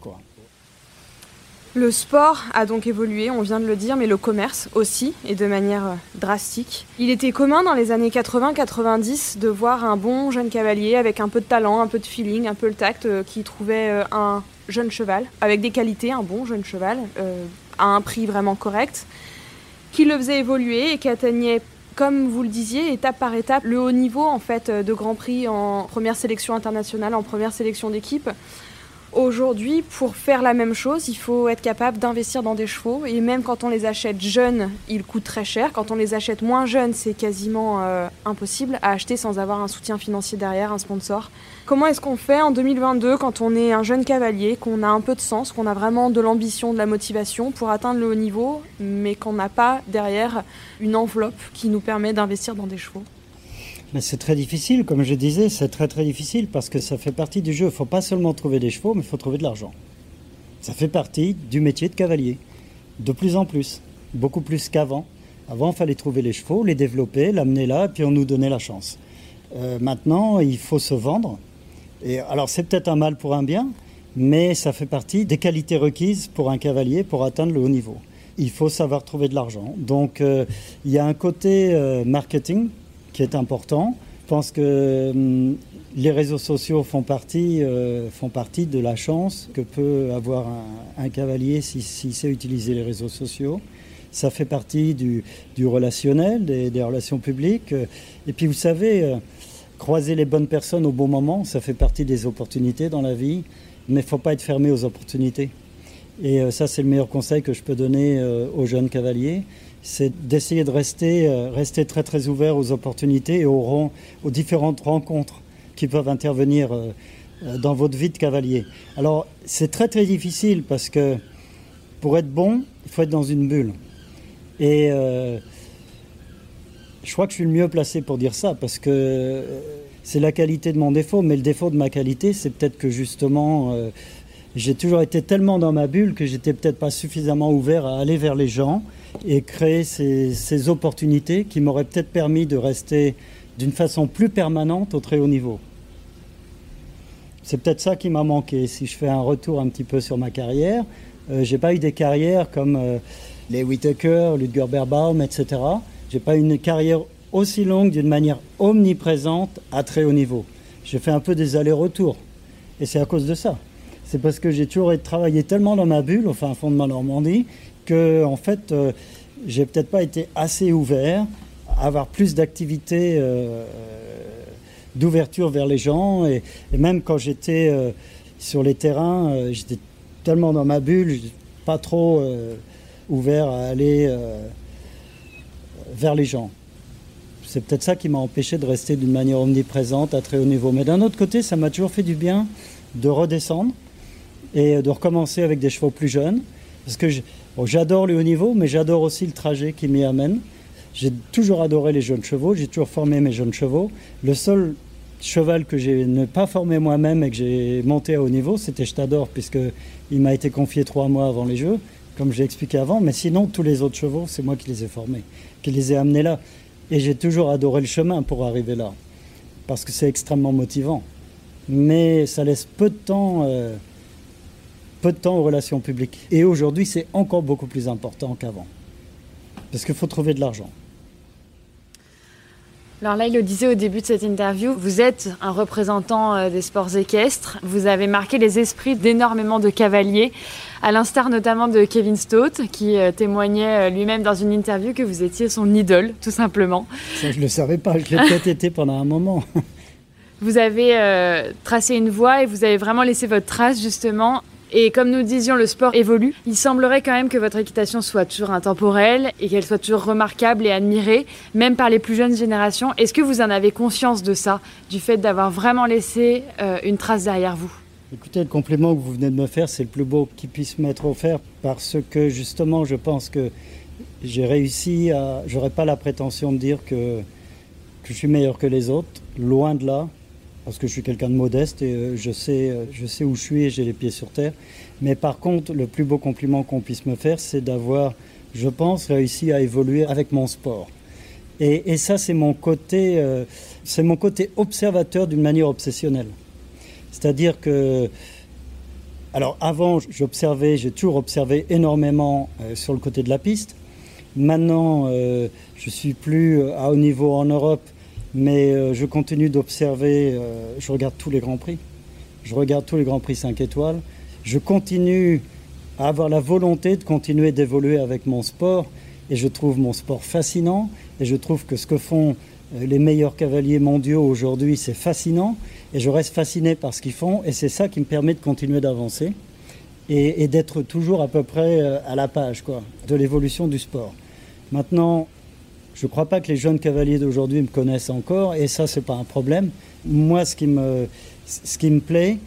Le sport a donc évolué, on vient de le dire, mais le commerce aussi, et de manière euh, drastique. Il était commun dans les années 80-90 de voir un bon jeune cavalier avec un peu de talent, un peu de feeling, un peu le tact, euh, qui trouvait euh, un jeune cheval, avec des qualités, un bon jeune cheval, à un prix vraiment correct, qui le faisait évoluer et qui atteignait comme vous le disiez, étape par étape, le haut niveau en fait de Grand Prix en première sélection internationale, en première sélection d'équipe Aujourd'hui, pour faire la même chose, il faut être capable d'investir dans des chevaux. Et même quand on les achète jeunes, ils coûtent très cher. Quand on les achète moins jeunes, c'est quasiment euh, impossible à acheter sans avoir un soutien financier derrière, un sponsor. Comment est-ce qu'on fait en 2022 quand on est un jeune cavalier, qu'on a un peu de sens, qu'on a vraiment de l'ambition, de la motivation pour atteindre le haut niveau, mais qu'on n'a pas derrière une enveloppe qui nous permet d'investir dans des chevaux? C'est très difficile, comme je disais, c'est très très difficile parce que ça fait partie du jeu. Il ne faut pas seulement trouver des chevaux, mais il faut trouver de l'argent. Ça fait partie du métier de cavalier, de plus en plus, beaucoup plus qu'avant. Avant, il fallait trouver les chevaux, les développer, l'amener là, et puis on nous donnait la chance. Euh, maintenant, il faut se vendre. Alors, c'est peut-être un mal pour un bien, mais ça fait partie des qualités requises pour un cavalier pour atteindre le haut niveau. Il faut savoir trouver de l'argent. Donc, euh, il y a un côté euh, marketing qui est important. Je pense que hum, les réseaux sociaux font partie, euh, font partie de la chance que peut avoir un, cavalier s'il si, sait utiliser les réseaux sociaux. Ça fait partie du, relationnel, des, des, relations publiques. Et puis vous savez, euh, croiser les bonnes personnes au bon moment, ça fait partie des opportunités dans la vie, mais il ne faut pas être fermé aux opportunités. Et euh, ça, c'est le meilleur conseil que je peux donner aux jeunes cavaliers c'est d'essayer de rester, euh, rester très très ouvert aux opportunités et aux, différentes rencontres qui peuvent intervenir euh, euh, dans votre vie de cavalier. Alors c'est très très difficile parce que pour être bon, il faut être dans une bulle. Et je crois que je suis le mieux placé pour dire ça parce que c'est la qualité de mon défaut, mais le défaut de ma qualité, c'est peut-être que justement j'ai toujours été tellement dans ma bulle que j'étais peut-être pas suffisamment ouvert à aller vers les gens et créer ces, opportunités qui m'auraient peut-être permis de rester d'une façon plus permanente au très haut niveau. C'est peut-être ça qui m'a manqué. Si je fais un retour un petit peu sur ma carrière, euh, j'ai pas eu des carrières comme euh, les Whitaker, Ludger Berbaum, etc. J'ai pas eu une carrière aussi longue d'une manière omniprésente à très haut niveau. J'ai fait un peu des allers-retours. Et c'est à cause de ça. C'est parce que j'ai toujours travaillé tellement dans ma bulle, au fond de ma Normandie, que en fait, euh, j'ai peut-être pas été assez ouvert à avoir plus d'activités euh, d'ouverture vers les gens. Et, même quand j'étais euh, sur les terrains, j'étais tellement dans ma bulle, pas trop ouvert à aller vers les gens. C'est peut-être ça qui m'a empêché de rester d'une manière omniprésente à très haut niveau. Mais d'un autre côté, ça m'a toujours fait du bien de redescendre et de recommencer avec des chevaux plus jeunes. Parce que j'adore le haut niveau, mais j'adore aussi le trajet qui m'y amène. J'ai toujours adoré les jeunes chevaux, j'ai toujours formé mes jeunes chevaux. Le seul cheval que j'ai ne pas formé moi-même et que j'ai monté à haut niveau, c'était Stador, puisqu'il m'a été confié trois mois avant les Jeux, comme j'ai expliqué avant. Mais sinon, tous les autres chevaux, c'est moi qui les ai formés, qui les ai amenés là. Et j'ai toujours adoré le chemin pour arriver là, parce que c'est extrêmement motivant. Mais ça laisse peu de temps. Euh, peu de temps aux relations publiques. Et aujourd'hui, c'est encore beaucoup plus important qu'avant. Parce qu'il faut trouver de l'argent. Alors là, il le disait au début de cette interview, vous êtes un représentant euh, des sports équestres. Vous avez marqué les esprits d'énormément de cavaliers, à l'instar notamment de Kevin Stott, qui euh, témoignait euh, lui-même dans une interview que vous étiez son idole, tout simplement. Ça, je ne le savais pas, je l'ai peut-être été pendant un moment. [laughs] Vous avez tracé une voie et vous avez vraiment laissé votre trace justement et comme nous disions, le sport évolue. Il semblerait quand même que votre équitation soit toujours intemporelle et qu'elle soit toujours remarquable et admirée, même par les plus jeunes générations. Est-ce que vous en avez conscience de ça, du fait d'avoir vraiment laissé euh, une trace derrière vous? Écoutez, le compliment que vous venez de me faire, c'est le plus beau qui puisse m'être offert parce que justement, je pense que j'ai réussi à. J'aurais pas la prétention de dire que, que je suis meilleur que les autres, loin de là parce que je suis quelqu'un de modeste et euh, je, sais, euh, je sais où je suis et j'ai les pieds sur terre. Mais par contre, le plus beau compliment qu'on puisse me faire, c'est d'avoir, je pense, réussi à évoluer avec mon sport. Et, ça, c'est mon côté, euh, c'est mon côté observateur d'une manière obsessionnelle. C'est-à-dire que, alors avant, j'observais, j'ai toujours observé énormément sur le côté de la piste. Maintenant, je suis plus à haut niveau en Europe mais euh, je continue d'observer, euh, je regarde tous les Grands Prix, je regarde tous les Grands Prix 5 étoiles, je continue à avoir la volonté de continuer d'évoluer avec mon sport et je trouve mon sport fascinant et je trouve que ce que font euh, les meilleurs cavaliers mondiaux aujourd'hui, c'est fascinant. Et je reste fasciné par ce qu'ils font. Et c'est ça qui me permet de continuer d'avancer et, et d'être toujours à peu près à la page quoi, de l'évolution du sport. Maintenant, je ne crois pas que les jeunes cavaliers d'aujourd'hui me connaissent encore. Et ça, ce n'est pas un problème. Moi, ce qui me, ce qui me plaît,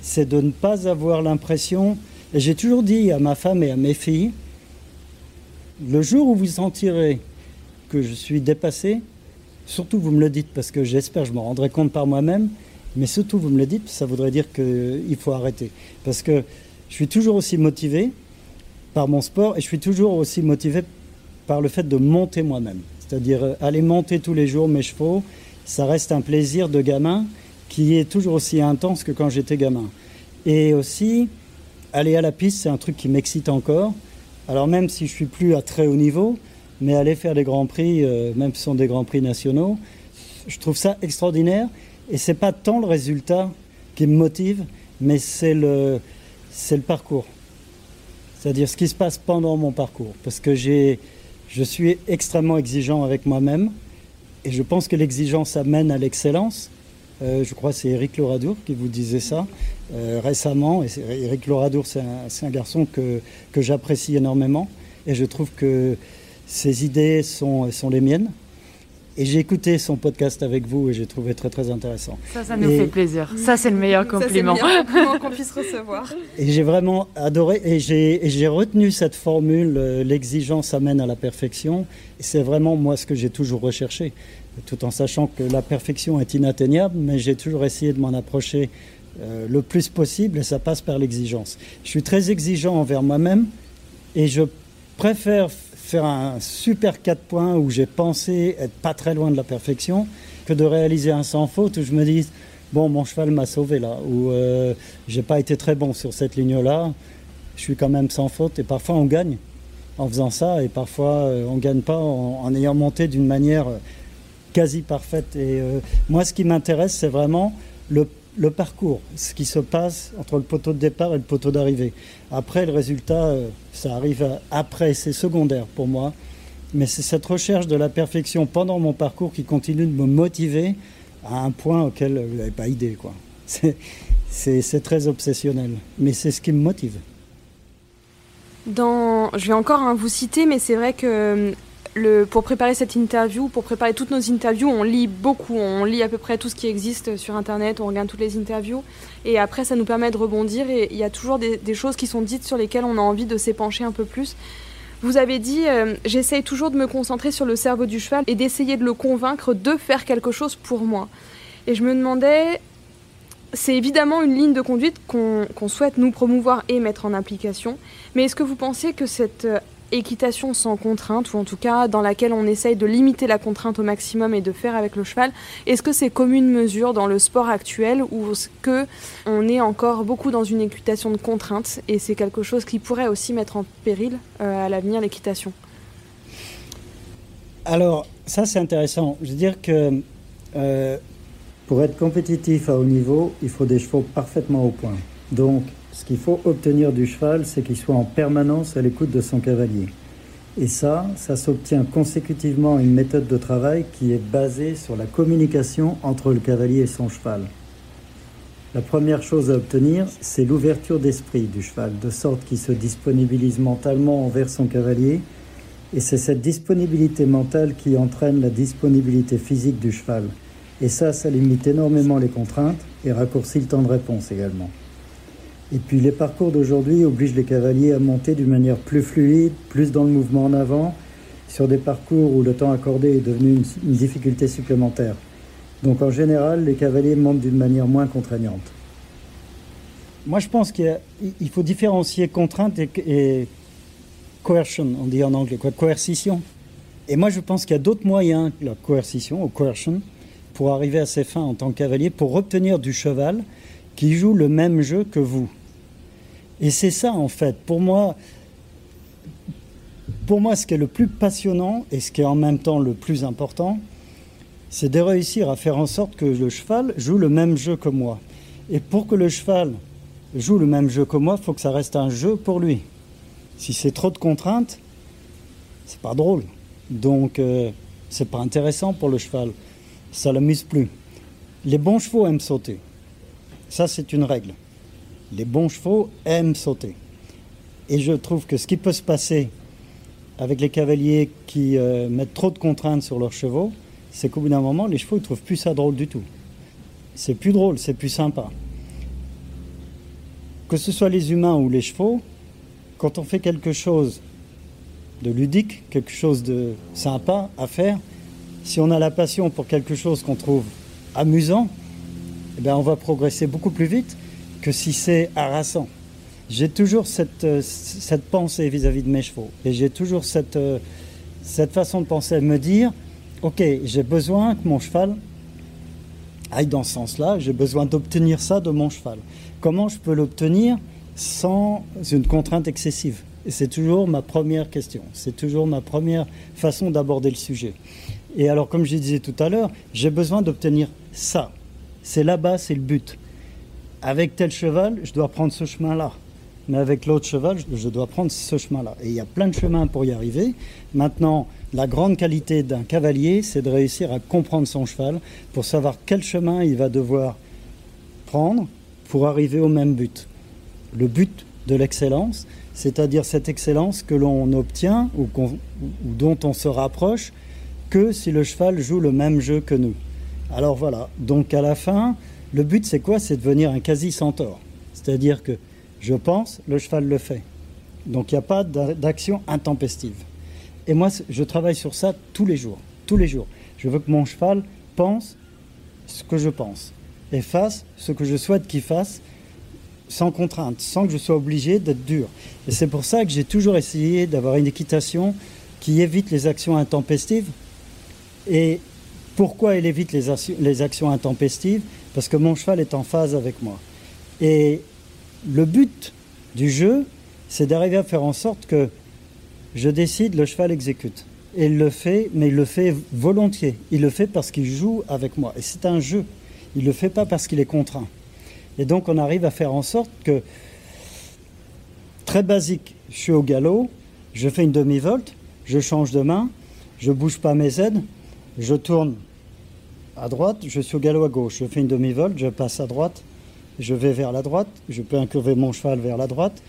c'est de ne pas avoir l'impression. Et j'ai toujours dit à ma femme et à mes filles, le jour où vous sentirez que je suis dépassé, surtout vous me le dites parce que j'espère, je me rendrai compte par moi-même, mais surtout vous me le dites, ça voudrait dire qu'il faut arrêter. Parce que je suis toujours aussi motivé par mon sport et je suis toujours aussi motivé par le fait de monter moi-même. C'est-à-dire euh, aller monter tous les jours mes chevaux, ça reste un plaisir de gamin qui est toujours aussi intense que quand j'étais gamin. Et aussi, aller à la piste, c'est un truc qui m'excite encore. Alors même si je suis plus à très haut niveau, mais aller faire des grands prix, euh, même si ce sont des grands prix nationaux, je trouve ça extraordinaire. Et c'est pas tant le résultat qui me motive, mais c'est le, c'est le parcours. C'est-à-dire ce qui se passe pendant mon parcours. Parce que j'ai, je suis extrêmement exigeant avec moi-même. Et je pense que l'exigence amène à l'excellence. Euh, je crois que c'est Eric Loradour qui vous disait ça euh, récemment. Et Eric Loradour, c'est un, garçon que, j'apprécie énormément. Et je trouve que ses idées sont les miennes. Et j'ai écouté son podcast avec vous et j'ai trouvé très très intéressant. Ça, ça nous et... fait plaisir. Ça, c'est le meilleur compliment. Ça, le meilleur [laughs] compliment qu'on puisse recevoir. Et j'ai vraiment adoré et j'ai retenu cette formule euh, l'exigence amène à la perfection. C'est vraiment moi ce que j'ai toujours recherché, tout en sachant que la perfection est inatteignable, mais j'ai toujours essayé de m'en approcher euh, le plus possible et ça passe par l'exigence. Je suis très exigeant envers moi-même et je préfère faire un super 4 points où j'ai pensé être pas très loin de la perfection que de réaliser un sans faute où je me dis bon mon cheval m'a sauvé là ou euh, j'ai pas été très bon sur cette ligne là je suis quand même sans faute et parfois on gagne en faisant ça et parfois euh, on gagne pas en, ayant monté d'une manière quasi parfaite. Et euh, moi ce qui m'intéresse c'est vraiment le le parcours, ce qui se passe entre le poteau de départ et le poteau d'arrivée. Après, le résultat, euh, ça arrive après, c'est secondaire pour moi. Mais c'est cette recherche de la perfection pendant mon parcours qui continue de me motiver à un point auquel vous n'avez pas idée. [laughs] C'est très obsessionnel, mais c'est ce qui me motive. Dans, je vais encore hein, vous citer, mais c'est vrai que pour préparer cette interview, pour préparer toutes nos interviews, on lit beaucoup, on lit à peu près tout ce qui existe sur Internet, on regarde toutes les interviews, et après ça nous permet de rebondir, et il y a toujours des, choses qui sont dites sur lesquelles on a envie de s'épancher un peu plus. Vous avez dit, euh, j'essaye toujours de me concentrer sur le cerveau du cheval et d'essayer de le convaincre de faire quelque chose pour moi. Et je me demandais, c'est évidemment une ligne de conduite qu'on qu souhaite nous promouvoir et mettre en application, mais est-ce que vous pensez que cette équitation sans contrainte, ou en tout cas dans laquelle on essaye de limiter la contrainte au maximum et de faire avec le cheval. Est-ce que c'est comme une mesure dans le sport actuel ou est-ce que on est encore beaucoup dans une équitation de contrainte et c'est quelque chose qui pourrait aussi mettre en péril euh, à l'avenir l'équitation? Alors ça c'est intéressant. Je veux dire que euh, pour être compétitif à haut niveau, il faut des chevaux parfaitement au point. Donc ce qu'il faut obtenir du cheval, c'est qu'il soit en permanence à l'écoute de son cavalier. Et ça, ça s'obtient consécutivement à une méthode de travail qui est basée sur la communication entre le cavalier et son cheval. La première chose à obtenir, c'est l'ouverture d'esprit du cheval, de sorte qu'il se disponibilise mentalement envers son cavalier. Et c'est cette disponibilité mentale qui entraîne la disponibilité physique du cheval. Et ça, ça limite énormément les contraintes et raccourcit le temps de réponse également. Et puis les parcours d'aujourd'hui obligent les cavaliers à monter d'une manière plus fluide, plus dans le mouvement en avant, sur des parcours où le temps accordé est devenu une, difficulté supplémentaire. Donc en général, les cavaliers montent d'une manière moins contraignante. Moi, je pense qu'il faut différencier contrainte et, et, coercion, on dit en anglais, quoi, coercition. Et moi, je pense qu'il y a d'autres moyens que la coercition ou coercion pour arriver à ses fins en tant que cavalier, pour obtenir du cheval qui joue le même jeu que vous. Et c'est ça, en fait, pour moi, pour moi, ce qui est le plus passionnant et ce qui est en même temps le plus important, c'est de réussir à faire en sorte que le cheval joue le même jeu que moi. Et pour que le cheval joue le même jeu que moi, il faut que ça reste un jeu pour lui. Si c'est trop de contraintes, c'est pas drôle. Donc, euh, c'est pas intéressant pour le cheval. ça l'amuse plus. Les bons chevaux aiment sauter. Ça, c'est une règle. Les bons chevaux aiment sauter. Et je trouve que ce qui peut se passer avec les cavaliers qui euh, mettent trop de contraintes sur leurs chevaux, c'est qu'au bout d'un moment, les chevaux ne trouvent plus ça drôle du tout. C'est plus drôle, c'est plus sympa. Que ce soit les humains ou les chevaux, quand on fait quelque chose de ludique, quelque chose de sympa à faire, si on a la passion pour quelque chose qu'on trouve amusant, eh bien on va progresser beaucoup plus vite que si c'est harassant. J'ai toujours cette, euh, cette pensée vis-à-vis de mes chevaux et j'ai toujours cette, euh, cette façon de penser, de me dire, ok, j'ai besoin que mon cheval aille dans ce sens-là, j'ai besoin d'obtenir ça de mon cheval. Comment je peux l'obtenir sans une contrainte excessive? C'est toujours ma première question, c'est toujours ma première façon d'aborder le sujet. Et alors, comme je disais tout à l'heure, j'ai besoin d'obtenir ça. C'est là-bas, c'est le but. Avec tel cheval, je dois prendre ce chemin-là. Mais avec l'autre cheval, je dois prendre ce chemin-là. Et il y a plein de chemins pour y arriver. Maintenant, la grande qualité d'un cavalier, c'est de réussir à comprendre son cheval pour savoir quel chemin il va devoir prendre pour arriver au même but. Le but de l'excellence, c'est-à-dire cette excellence que l'on obtient ou, ou, dont on se rapproche que si le cheval joue le même jeu que nous. Alors voilà, donc à la fin, le but c'est quoi? C'est de devenir un quasi-centaure. C'est-à-dire que je pense, le cheval le fait. Donc il n'y a pas d'action intempestive. Et moi, je travaille sur ça tous les jours. Tous les jours. Je veux que mon cheval pense ce que je pense et fasse ce que je souhaite qu'il fasse sans contrainte, sans que je sois obligé d'être dur. Et c'est pour ça que j'ai toujours essayé d'avoir une équitation qui évite les actions intempestives et pourquoi elle évite les, les, actions intempestives? Parce que mon cheval est en phase avec moi. Et le but du jeu, c'est d'arriver à faire en sorte que je décide, le cheval exécute. Et il le fait, mais il le fait volontiers. Il le fait parce qu'il joue avec moi. Et c'est un jeu. Il ne le fait pas parce qu'il est contraint. Et donc on arrive à faire en sorte que, très basique, je suis au galop, je fais une demi-volte, je change de main, je bouge pas mes aides, je tourne à droite, je suis au galop à gauche, je fais une demi-volte, je passe à droite, je vais vers la droite, je peux incurver mon cheval vers la droite,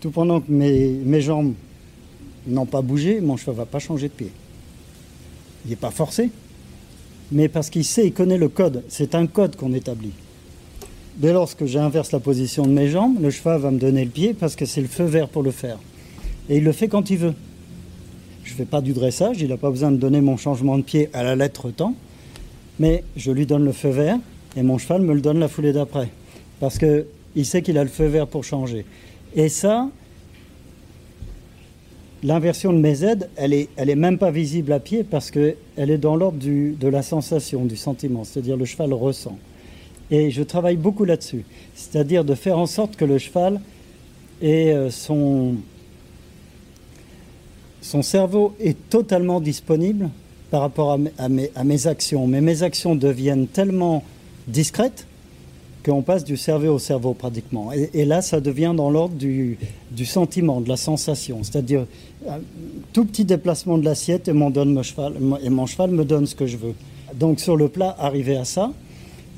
tout pendant que mes, mes jambes n'ont pas bougé, mon cheval ne va pas changer de pied. Il n'est pas forcé, mais parce qu'il sait, il connaît le code, c'est un code qu'on établit. Dès lors que j'inverse la position de mes jambes, le cheval va me donner le pied parce que c'est le feu vert pour le faire. Et il le fait quand il veut. Je ne fais pas du dressage, il n'a pas besoin de donner mon changement de pied à la lettre temps, mais je lui donne le feu vert et mon cheval me le donne la foulée d'après. Parce qu'il sait qu'il a le feu vert pour changer. Et ça, l'inversion de mes aides, elle n'est elle est même pas visible à pied parce qu'elle est dans l'ordre de la sensation, du sentiment, c'est-à-dire le cheval ressent. Et je travaille beaucoup là-dessus, c'est-à-dire de faire en sorte que le cheval ait son, son cerveau est totalement disponible par rapport à mes, actions. Mais mes actions deviennent tellement discrètes qu'on passe du cerveau au cerveau pratiquement. Et, là, ça devient dans l'ordre du, sentiment, de la sensation. C'est-à-dire, un tout petit déplacement de l'assiette et, mon, cheval, et mon cheval me donne ce que je veux. Donc sur le plat, arriver à ça.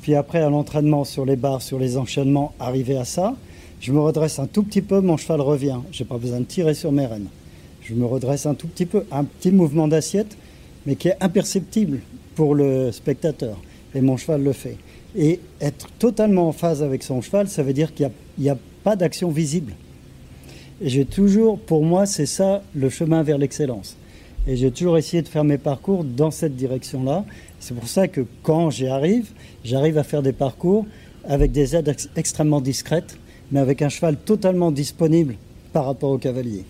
Puis après, à l'entraînement, sur les barres, sur les enchaînements, arriver à ça. Je me redresse un tout petit peu, mon cheval revient. Je n'ai pas besoin de tirer sur mes rênes. Je me redresse un tout petit peu, un petit mouvement d'assiette, mais qui est imperceptible pour le spectateur. Et mon cheval le fait. Et être totalement en phase avec son cheval, ça veut dire qu'il n'y a, pas d'action visible. Et j'ai toujours, pour moi, c'est ça le chemin vers l'excellence. Et j'ai toujours essayé de faire mes parcours dans cette direction-là. C'est pour ça que quand j'y arrive, j'arrive à faire des parcours avec des aides ex extrêmement discrètes, mais avec un cheval totalement disponible par rapport au cavalier.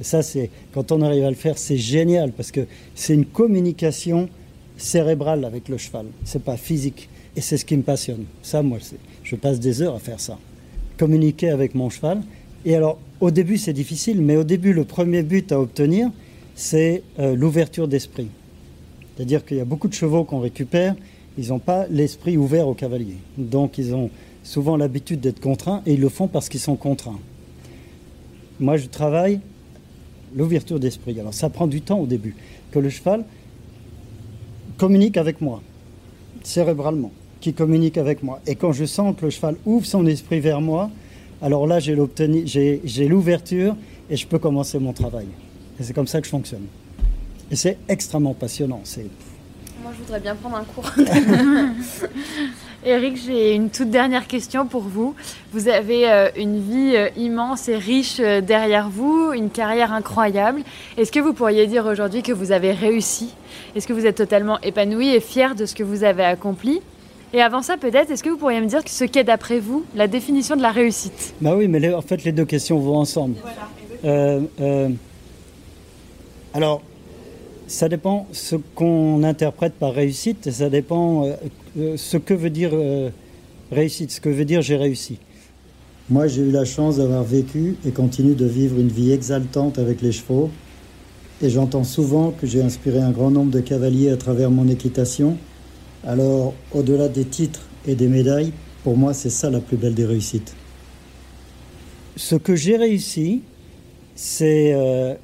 Et ça, c'est quand on arrive à le faire, c'est génial parce que c'est une communication cérébrale avec le cheval. C'est pas physique. Et c'est ce qui me passionne. Ça, moi, je passe des heures à faire ça. Communiquer avec mon cheval. Et alors, au début, c'est difficile, mais au début, le premier but à obtenir, c'est euh, l'ouverture d'esprit. C'est-à-dire qu'il y a beaucoup de chevaux qu'on récupère, ils n'ont pas l'esprit ouvert au cavalier. Donc, ils ont souvent l'habitude d'être contraints et ils le font parce qu'ils sont contraints. Moi, je travaille l'ouverture d'esprit. Alors, ça prend du temps au début. Que le cheval communique avec moi cérébralement, qui communique avec moi. Et quand je sens que le cheval ouvre son esprit vers moi, alors là, j'ai l'ouverture et je peux commencer mon travail. Et c'est comme ça que je fonctionne. Et c'est extrêmement passionnant. Moi, je voudrais bien prendre un cours. [laughs] [laughs] Eric, j'ai une toute dernière question pour vous. Vous avez euh, une vie euh, immense et riche euh, derrière vous, une carrière incroyable. Est-ce que vous pourriez dire aujourd'hui que vous avez réussi? Est-ce que vous êtes totalement épanoui et fier de ce que vous avez accompli? Et avant ça, peut-être, est-ce que vous pourriez me dire ce qu'est d'après vous la définition de la réussite? Bah oui, mais en fait, les deux questions vont ensemble. alors, ça dépend ce qu'on interprète par réussite ça dépend euh, ce que veut dire euh, réussite, ce que veut dire j'ai réussi. Moi, j'ai eu la chance d'avoir vécu et continue de vivre une vie exaltante avec les chevaux. Et j'entends souvent que j'ai inspiré un grand nombre de cavaliers à travers mon équitation. Alors, au-delà des titres et des médailles, pour moi, c'est ça la plus belle des réussites. Ce que j'ai réussi, c'est euh,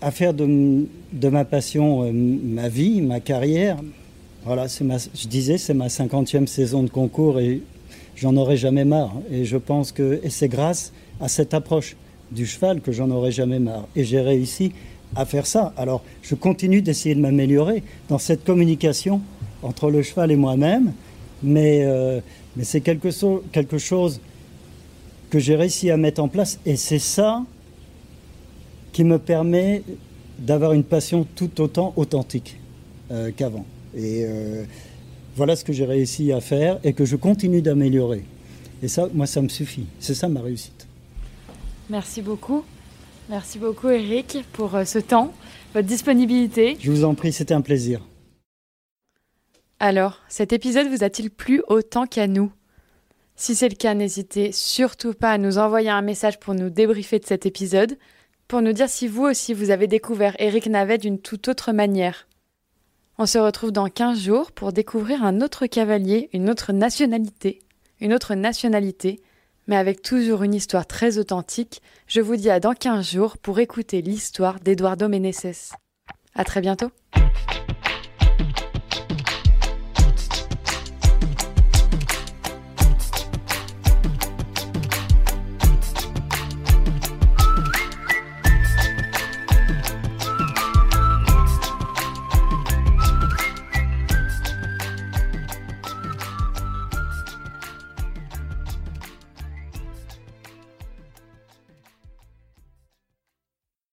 à faire de, de ma passion euh, ma vie, ma carrière. Voilà, ma, je disais, c'est ma cinquantième saison de concours et j'en aurai jamais marre. Et je pense que c'est grâce à cette approche du cheval que j'en aurai jamais marre. Et j'ai réussi à faire ça. Alors, je continue d'essayer de m'améliorer dans cette communication entre le cheval et moi-même, mais, euh, mais c'est quelque, quelque chose que j'ai réussi à mettre en place. Et c'est ça qui me permet d'avoir une passion tout autant authentique euh, qu'avant. Et euh, voilà ce que j'ai réussi à faire et que je continue d'améliorer. Et ça, moi, ça me suffit. C'est ça ma réussite. Merci beaucoup. Merci beaucoup, Eric, pour euh, ce temps, votre disponibilité. Je vous en prie, c'était un plaisir. Alors, cet épisode vous a-t-il plu autant qu'à nous? Si c'est le cas, n'hésitez surtout pas à nous envoyer un message pour nous débriefer de cet épisode pour nous dire si vous aussi vous avez découvert Eric Navet d'une toute autre manière. On se retrouve dans 15 jours pour découvrir un autre cavalier, une autre nationalité, une autre nationalité, mais avec toujours une histoire très authentique. Je vous dis à dans 15 jours pour écouter l'histoire d'Eduardo Meneses. À très bientôt.